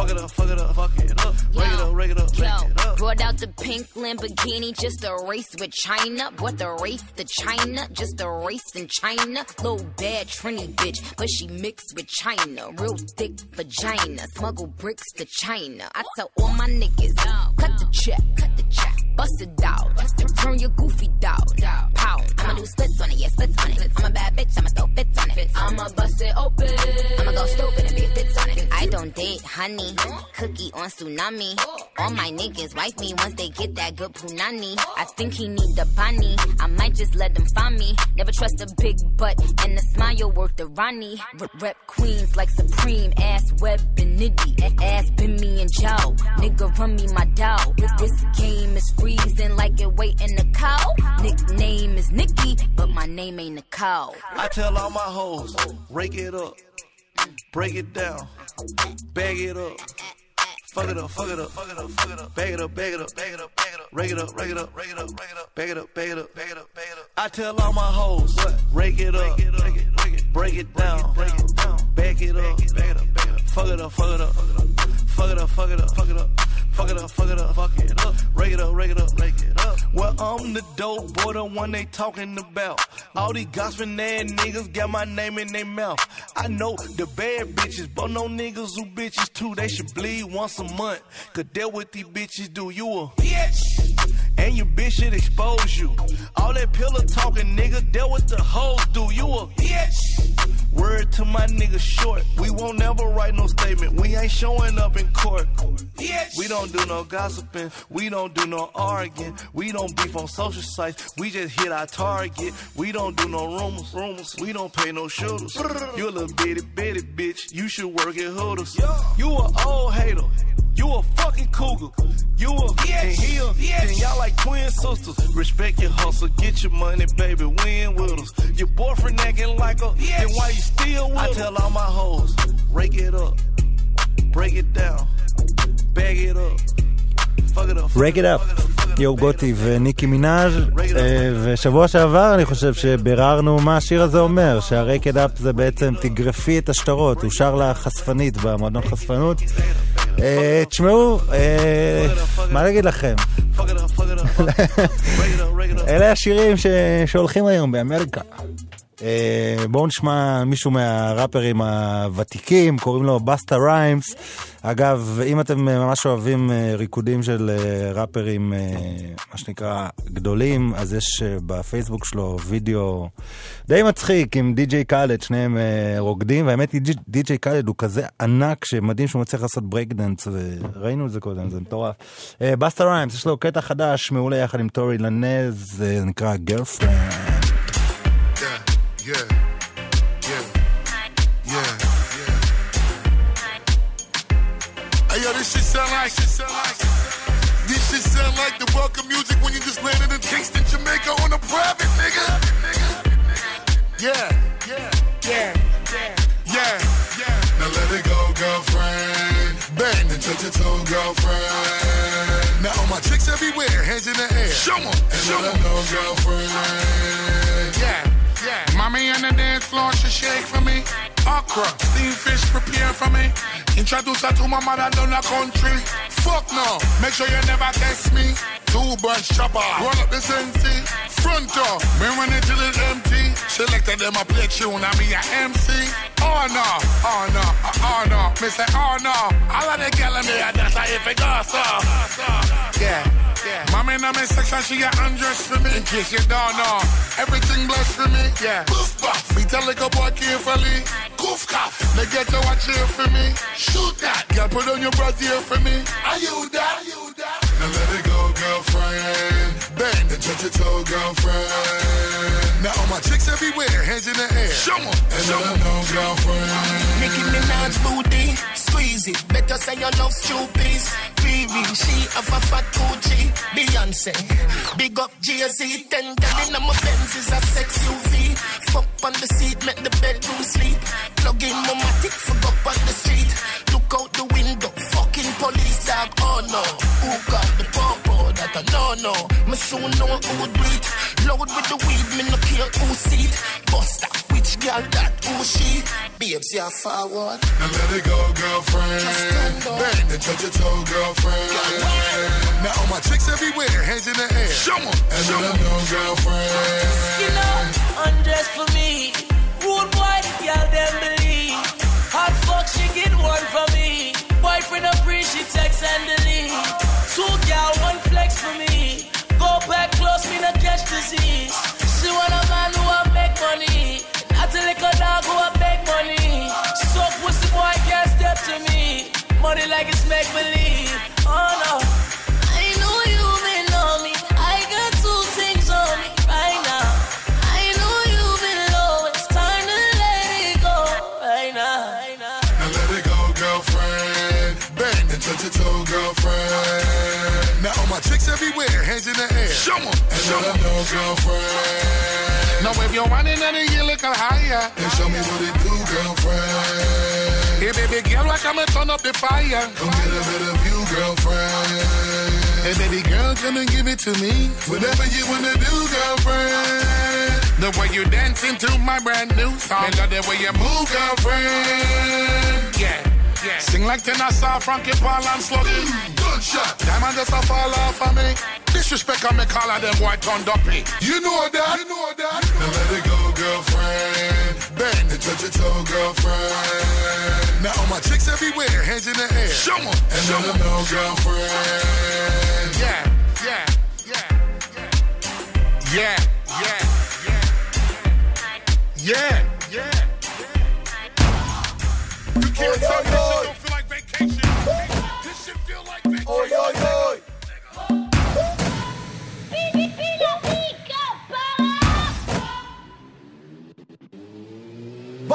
fuck it up, fuck it up, fuck it up. Rake it up, rake it up, rake Yo, it up. brought out the pink Lamborghini just a race with China. What the race to China? Just a race in China. Little bad Trini bitch, but she mixed with China. Real thick vagina. Smuggle bricks to China. I tell all my niggas, cut the check, cut the check. Bust it out. Turn your goofy dog. Pow. I'ma do splits on it, yeah, splits on it. I'm a bad bitch, I'ma throw fits on it. I'ma bust it open. I'ma go stupid and be a fits on it. I don't date honey. Cookie on tsunami. All my niggas wife me once they get that good punani. I think he need the bunny. I might just let them find me. Never trust a big butt and a smile worth the Ronnie. Rep, queens like Supreme. Ass web and nitty. Ass been me and Joe. Nigga run me my dough. This, game is freezing like it waiting to cow. Nickname is Nikki, but my name ain't Nicole. I tell all my hoes, rake it up, break it down, bag it up. Fuck it up, fuck it up, fuck it up, fuck it up. Bag it up, bag it up, bag it up, bag it up. Rake it up, rake it up, rake it up, rake it up. Bag it up, bag it up, bag it up, bag it up. I tell all my hoes, rake it up, break it down, bag it up, bag it up, bag it up. Fuck it up, fuck it up, fuck it up, fuck it up, fuck it up. Fuck it up, fuck it up, fuck it up. Rake it up, rake it up, rake it up. Well, I'm the dope boy, the one they talking about. All these gossiping ass niggas got my name in their mouth. I know the bad bitches, but no niggas who bitches too. They should bleed once a month. Cause that what these bitches do. You a bitch. And your bitch should expose you. All that pillow talking, nigga, that what the hoes do. You a bitch. Word to my nigga short. We won't never write no statement. We ain't showing up in court. We don't do no gossiping. We don't do no arguing. We don't beef on social sites. We just hit our target. We don't do no rumors. Rumors. We don't pay no shooters. You a little bitty bitty bitch. You should work at Hooters. You a old hater. You a fucking cougar. You a and he a then y'all like twin sisters. Respect your hustle, get your money, baby. Win with us. Your boyfriend acting like a then why you still with I tell all my hoes, rake it up, break it down, bag it up, fuck it up. Break it up, יו גוטי וניקי מנאז' אה, ושבוע שעבר אני חושב שביררנו מה השיר הזה אומר, it up זה בעצם תגרפי את השטרות, הוא שר לחשפנית במועדון חשפנות. אה, תשמעו, אה, מה להגיד לכם? אלה השירים שהולכים היום באמריקה. אה, בואו נשמע מישהו מהראפרים הוותיקים, קוראים לו בסטה ריימס. אגב, אם אתם ממש אוהבים אה, ריקודים של אה, ראפרים, מה שנקרא, גדולים, אז יש בפייסבוק שלו וידאו די מצחיק עם די.ג'יי קאלד, שניהם רוקדים, והאמת היא די.ג'יי קאלד הוא כזה ענק שמדהים שהוא מצליח לעשות ברייקדנס, וראינו את זה קודם, זה מטורף. בסטה ריימס, יש לו קטע חדש, מעולה יחד עם טורי לנז, זה נקרא Girlfriend. Yeah, yeah, yeah, yeah. Yeah. Hey yo, this shit sound like shit sound like this shit sound like the welcome music when you just landed in Kingston, Jamaica on a private nigga. Yeah, yeah, yeah, yeah, yeah. Now let it go, girlfriend. Bang and touch your toe, girlfriend. Now all my chicks everywhere, hands in the air. Show 'em, and show 'em. know, girlfriend. Yeah. Mommy on the dance floor, she shake for me. Okra, steamed fish prepare for me. Introduce her to my mother down the country. Fuck no, make sure you never test me. Two bunch chopper, roll up the sensi. Front door, me when it till it's empty. Selected them a play tune, I me a MC. Oh no, oh no, oh no. Me say oh no, all of the gal in me that's how it goes so. Yeah. Yeah. Mommy in my section, she get undressed for me. In case you don't know, everything blessed for me. Yeah. Goof buff. Me tell like a boy carefully. Goof cuff. They get to watch here for me. Shoot that. Girl, put on your bra here for me. Are you that? Are you that? Now let it go, girlfriend. Bang and touch your toe, girlfriend. Now all my chicks everywhere, hands in the air. Show 'em, and let 'em know, girlfriend. Nicki Minaj booty, squeeze it. Better say you love Stupid. Riri, she have a fat Gucci. Beyonce, big up Jay-Z. Ten gallon of my Benz is a sex UV. Fuck on the seat, make the bedroom sleep. Plug in my matic, fuck up on the street. Look out the window, fucking police dog. Oh no, who got the popo? That I know no. Me soon know who would bleed. Load with the weed, me no care who see it. Buster, which girl that who she? Babes, yeah forward. Now let it go, girlfriend. Bang and touch your toe, girlfriend. Now all my chicks everywhere, hands in the air. Show 'em, and let 'em know, girlfriend. You know, undress for me. Rude boy, the girl them believe. Hot fuck, she get one for me. Boyfriend a free, she text and delete. Two She want a man who a make money. Not a little dog who a beg money. So pussy boy can't step to me. Money like it's make believe. Oh no. In the air. Show 'em, and 'em know, girlfriend. Now if you're running and you look higher, And show me what it do, girlfriend. hey baby girl, come and turn up the fire? Come get a better view, girlfriend. Hey baby girl, come and give it to me. Whatever you wanna do, girlfriend. The way you dancing to my brand new song, and love the way you move, girlfriend. Yeah, yeah. Sing like Tennessee, Frankie Paul and Sluggy. Gunshot. Diamond just a fall off of me. Disrespect on me, call of them white on dumpy. You know that. You know that. Now let it go, girlfriend. Bang and touch your toe, girlfriend. Now all my chicks everywhere, hands in the air. Show 'em, and show let 'em 'em. know, girlfriend. Yeah, yeah, yeah, yeah, yeah, yeah, yeah, yeah. You can't oh, tell me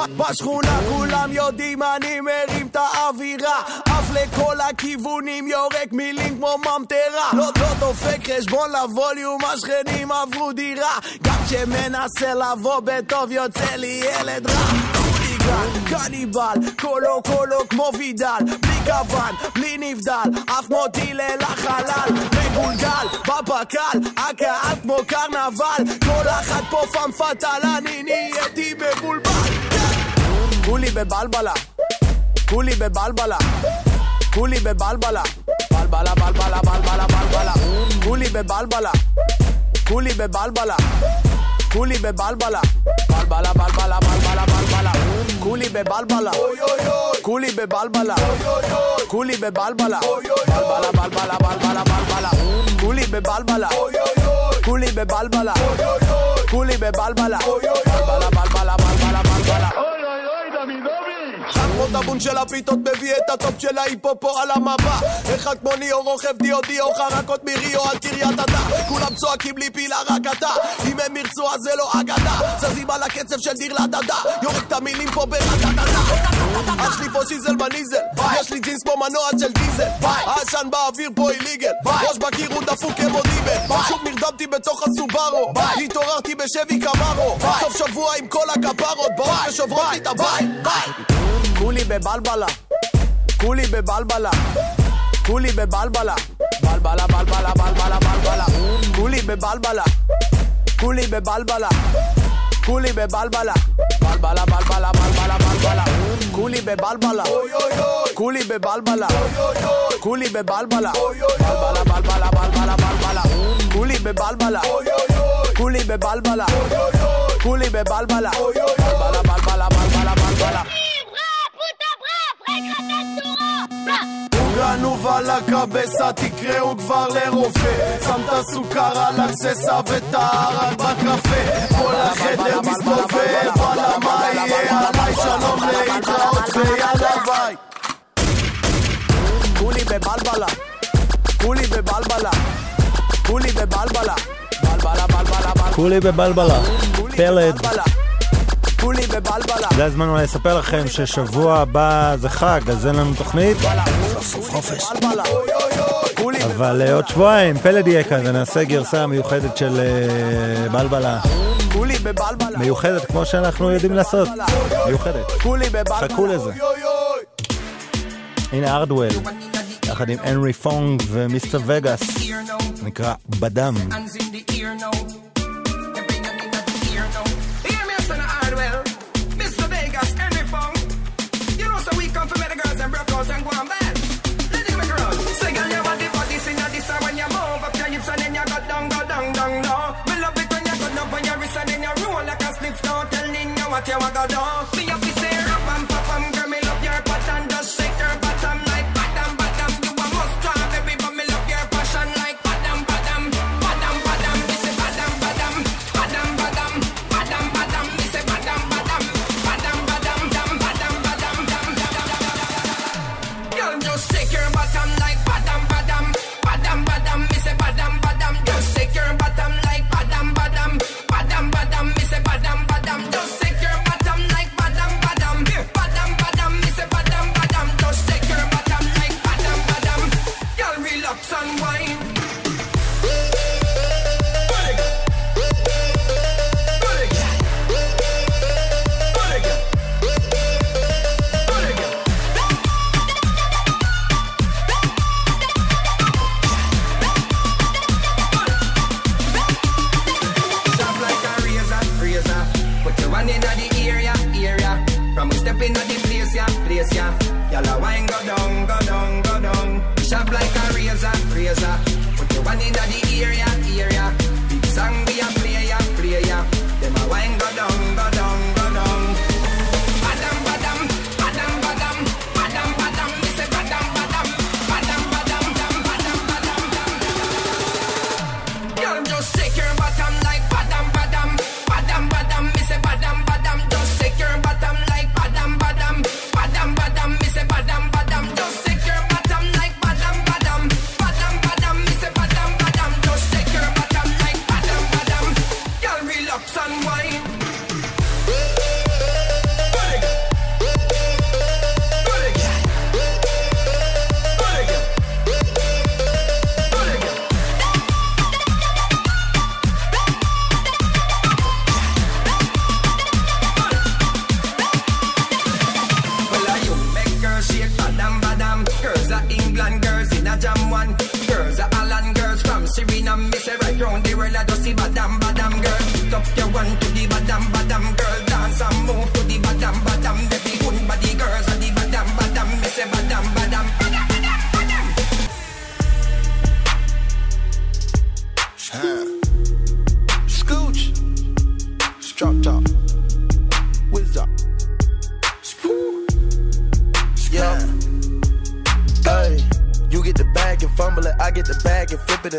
בשכונה כולם יודעים אני מרים את האווירה. עף לכל הכיוונים יורק מילים כמו ממטרה. לא, לא דופק חשבון לווליום השכנים עברו דירה. גם כשמנסה לבוא בטוב יוצא לי ילד רע. חוליגן, קניבל, קולו קולו כמו וידל. בלי כוון, בלי נבדל אף מוטיל אל החלל. מגולגל, בפק"ל הקהל כמו קרנבל. כל אחת פה פאם פאטל אני נהייתי מבולבל كولي ببلبلة كولي ببلبلة كولي ببلبلة بلبلة بلبلة بلبلة بلبلة كولي ببلبلة كولي ببلبلة كولي ببلبلة بلبلة بلبلة بلبلة بلبلة كولي ببلبلة كولي ببلبلة كولي ببلبلة بلبلة بلبلة بلبلة بلبلة كولي ببلبلة كولي ببلبلة كولي ببلبلة بلبلة بلبلة بلبلة بلبلة כמו טאבון של הפיתות מביא את הטופ של ההיפופו על המפה. אחד כמו ליאור רוכב דיו דיו חרקות מריו על קריית אתא. כולם צועקים לי פילה רק אתה. אם הם ירצו אז זה לא אגדה. זזים על הקצב של דיר לדדה. יורק את המילים פה ברדדדה אח שלי פה שיזל בניזל יש לי ג'ינס כמו מנוע של דיזל. העשן באוויר פה איליגל. ראש בקיר הוא דפוק כמו דיבל. שוב נרדמתי בתוך הסובארו. התעוררתי בשבי קמרו. סוף שבוע עם כל הכפרות באות ושוברות לי את הבית. כולי בבלבלה, כולי בבלבלה, כולי בבלבלה, בלבלה בלבלה בלבלה בלבלה, כולי בבלבלה, כולי בבלבלה, Coolie be balbala. Balbala, balbala, balbala, balbala. Coolie be balbala. Coolie be balbala. Coolie be balbala. Balbala, balbala, balbala, balbala. Coolie be balbala. Coolie be balbala. Coolie be balbala. Balbala, balbala, balbala, balbala. על הקבסה, תקראו כבר לרופא. שם את הסוכר על הגססה ואת הערק בקפה. כל החדר מסתובב, וואלה מה יהיה? עליי שלום להתראות ויאללה ביי. כולי בבלבלה, כולי בבלבלה, כולי בבלבלה כולי בבלבלה. פלד. זה הזמן אולי לספר לכם ששבוע הבא זה חג, אז אין לנו תוכנית. אבל אה, עוד שבועיים פלד יהיה כאן ונעשה גרסה מיוחדת של אה, בלבלה. מיוחדת כמו שאנחנו יודעים לעשות. מיוחדת. חכו לזה. הנה ארדוול, יחד עם הנרי פונג ומיסטר וגאס, נקרא בדם. Girls and go. Say, girl, body, when you move up your hips and then down. Me love it when you up on your wrist and then you roll like a slip now. Telling you what you want to do. Me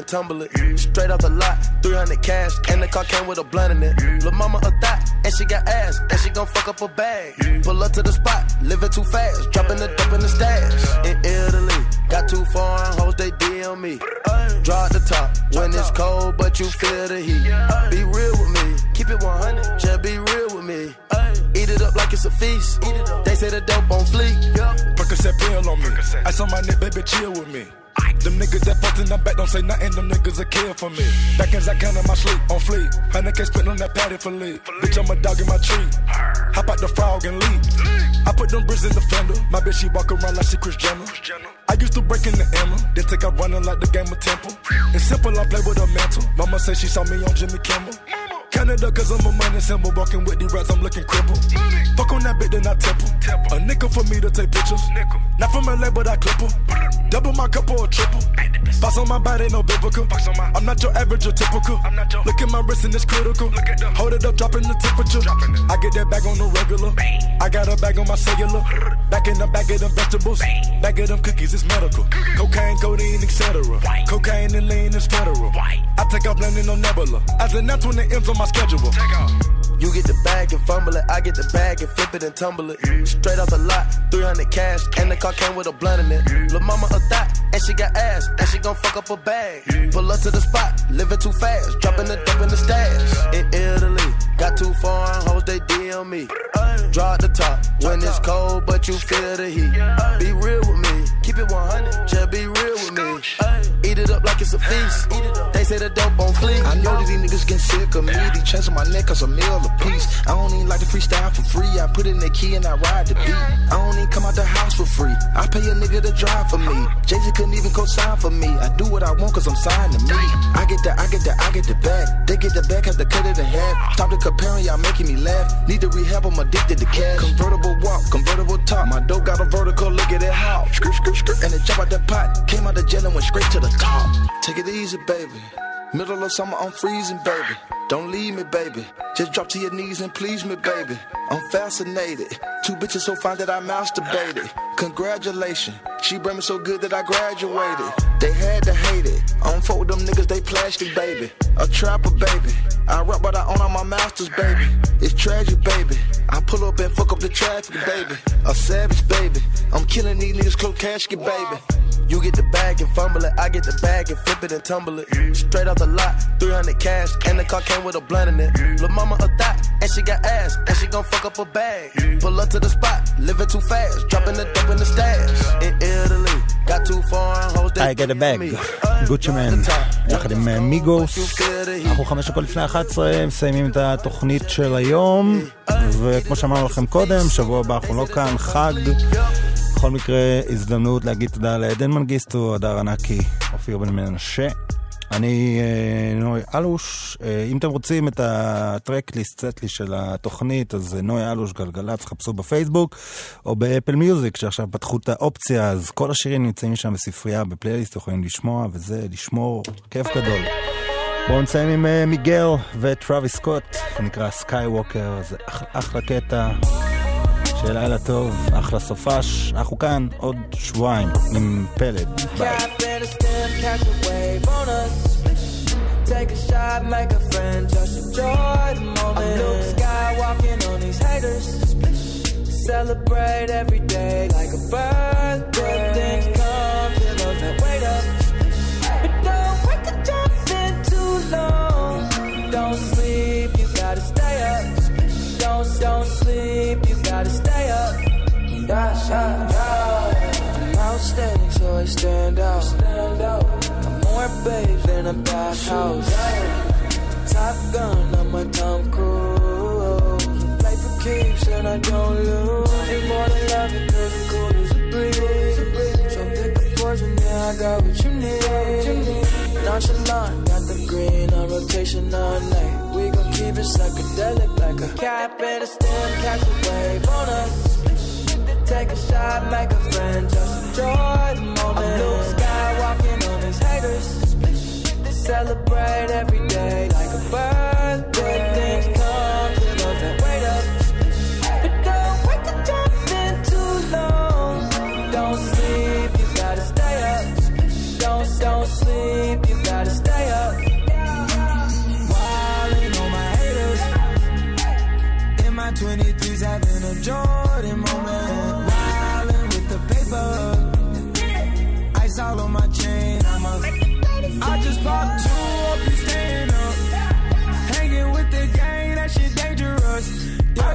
tumble it. Straight off the lot, 300 cash. And the car came with a blunt in it. Lil' mama a thot, and she got ass. And she gon' fuck up a bag. Pull up to the spot, living too fast. Dropping the dope in the stash. In Italy, got two foreign hoes, they DM me. Draw the top when it's cold, but you feel the heat. Be real with me, keep it 100. Just be real with me. Eat it up like it's a feast. They say the dope on fleek. Percocet pill on me. Ice on my neck, baby, chill with me. Them niggas that fucked in the back don't say nothing, them niggas a kill for me. Back as I count in my sleep, on fleek. Hundred K spent on that patty for lead. Bitch, I'm a dog in my tree. Hop out the frog and leap. I put them bricks in the fender. My bitch, she walk around like she Chris Jenner. I used to break in the Emma, then take out running like the game of Temple. It's simple, I play with a mantle. Mama say she saw me on Jimmy Kimmel. Canada, cause I'm a money symbol. Walking with the rats, I'm looking crippled. Fuck on that bit, then I temple. A nickel for me to take pictures. Not from LA, but I clip her. Double my cup or a triple. Box on my body, no biblical. I'm not your average or typical. Look at my wrist and it's critical. Hold it up, dropping the temperature. I get that bag on the regular. I got a bag on my cellular. Back in the bag of them vegetables. Bag of them cookies, it's medical. Cocaine, codeine, etc. Cocaine and lean is federal. I take off landing on Nebula. As an the M's on my schedule. You get the bag and fumble it, I get the bag and flip it and tumble it. Straight off the lot, 300 cash, and the car came with a blunt in it. Lil' mama a thot, and she got ass, and she gon' fuck up a bag. Pull up to the spot, living too fast, dropping the dope in the stash. In Italy, got two foreign hoes, they DM me. Draw the top when it's cold, but you feel the heat. Be real with me, keep it 100, just be real with me. Eat it up like it's a feast. They say the dope on fleek. I know that these niggas get sick of me. These chains on my neck cause a meal a piece. I don't even like to freestyle for free. I put in the key and I ride the beat. I don't even come out the house for free. I pay a nigga to drive for me. Jay Z couldn't even co-sign for me. I do what I want cause I'm signed to me. I get the, I get the, I get the bag. They get the bag, have to cut it in half. Stop the comparing, y'all making me laugh. Need to rehab, I'm addicted to cash. Convertible walk, convertible top. My dope got a vertical, look at it how. Skirt, skirt, skirt. And it jump out the pot. Came out the jail and went straight to the top. Take it easy, baby. Middle of summer, I'm freezing, baby. Don't leave me, baby. Just drop to your knees and please me, baby. I'm fascinated. Two bitches so fine that I masturbated. Congratulations. She brought me so good that I graduated. They had to hate it. I don't fuck with them niggas, they plastic, baby. A trapper, baby. I rap, but I own all my masters, baby. It's tragic, baby. I pull up and fuck up the traffic, baby. A savage, baby. I'm killing these niggas, close casket, baby. You get the bag and fumble it, I get the bag and flip it and tumble it. Straight off the lot, 300 cash, and the car came with a blunt in it. Lil' mama a thot, and she got ass, and she gon' fuck up a bag. Pull up to the spot, living too fast, dropping the dope in the stash. In Italy, got two foreign hoes I get a bag, גוצ'י מן, יחד עם אה, מיגוס. אנחנו חמש דקות לפני 11, מסיימים את התוכנית של היום, וכמו שאמרנו לכם קודם, שבוע הבא אנחנו לא כאן, חג. בכל מקרה, הזדמנות להגיד תודה לעדן מנגיסטו, הדר ענקי, אופיר בן מנשה. אני אה, נוי אלוש, אה, אם אתם רוצים את הטרקליסט, סטלי של התוכנית, אז אה, נוי אלוש גלגלצ, חפשו בפייסבוק, או באפל מיוזיק, שעכשיו פתחו את האופציה, אז כל השירים נמצאים שם בספרייה, בפלייליסט, יכולים לשמוע, וזה לשמור, כיף גדול. בואו נסיים עם מיגל וטראביס סקוט, זה נקרא Skywalker, זה אח, אחלה קטע. שיהיה לילה טוב, אחלה סופש. אנחנו כאן עוד שבועיים עם פלד. ביי. Take a shot, make a friend, just enjoy the moment. I'm Luke Skywalking on these haters. Celebrate every day like a birthday. Good things come to those that wait up. But don't wait to jump in too long. Don't sleep, you gotta stay up. Don't, don't sleep, you gotta stay up. Yeah, yeah, yeah. I'm outstanding, so I stand out. Stand out. More babes than a bathhouse. Top gun, I'm a Tom Cruise. Play for keeps and I don't lose. You more than love it, cause I'm cool as a breeze. So pick a poison, yeah, I got what you need. Nonchalant, got the green on rotation all night. We gon' keep it psychedelic like a cap and a stem, catch a wave on us. Take a shot, make a friend, just enjoy the moment. Haters. Celebrate every day like a birthday. Things come to those that wait up. But don't wait to jump in too long. Don't sleep, you gotta stay up. Don't, don't sleep, you gotta stay up. Wildin' on my haters. In my 23s, having a Jordan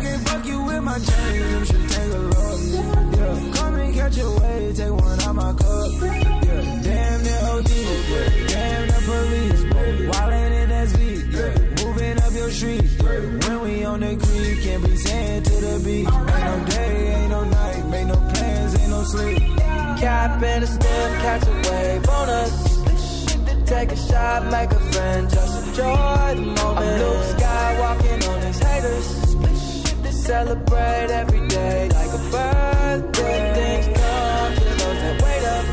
can fuck you with my chain, you should take a look. Yeah, come and catch a wave, take one out my cup. Yeah, damn the OD, damn the police. Wildin' in SV, yeah, moving up your street. Yeah, when we on the creek, can't be saying to the beach. Ain't no day, ain't no night, make no plans, ain't no sleep. Cap and a stem, catch a wave on us. Take a shot, make a friend, just enjoy the moment. I'm Luke Skywalking on these haters. Celebrate every day like a birthday. Things come to those that wait up.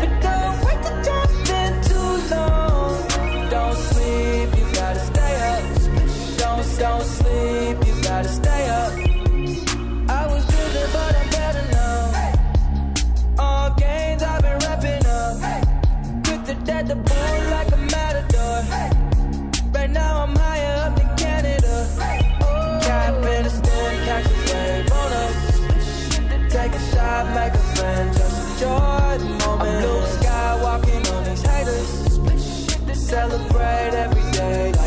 But don't wait to jump in too long. Don't sleep, you gotta stay up. Don't, don't sleep, you gotta stay up. I was driven, but I'm better now. All games I've been wrapping up. Quick to death the bull like a matador. Right now I'm higher vibe like a friend. Just enjoy the moment. Luke Skywalking on these haters. Celebrate every day.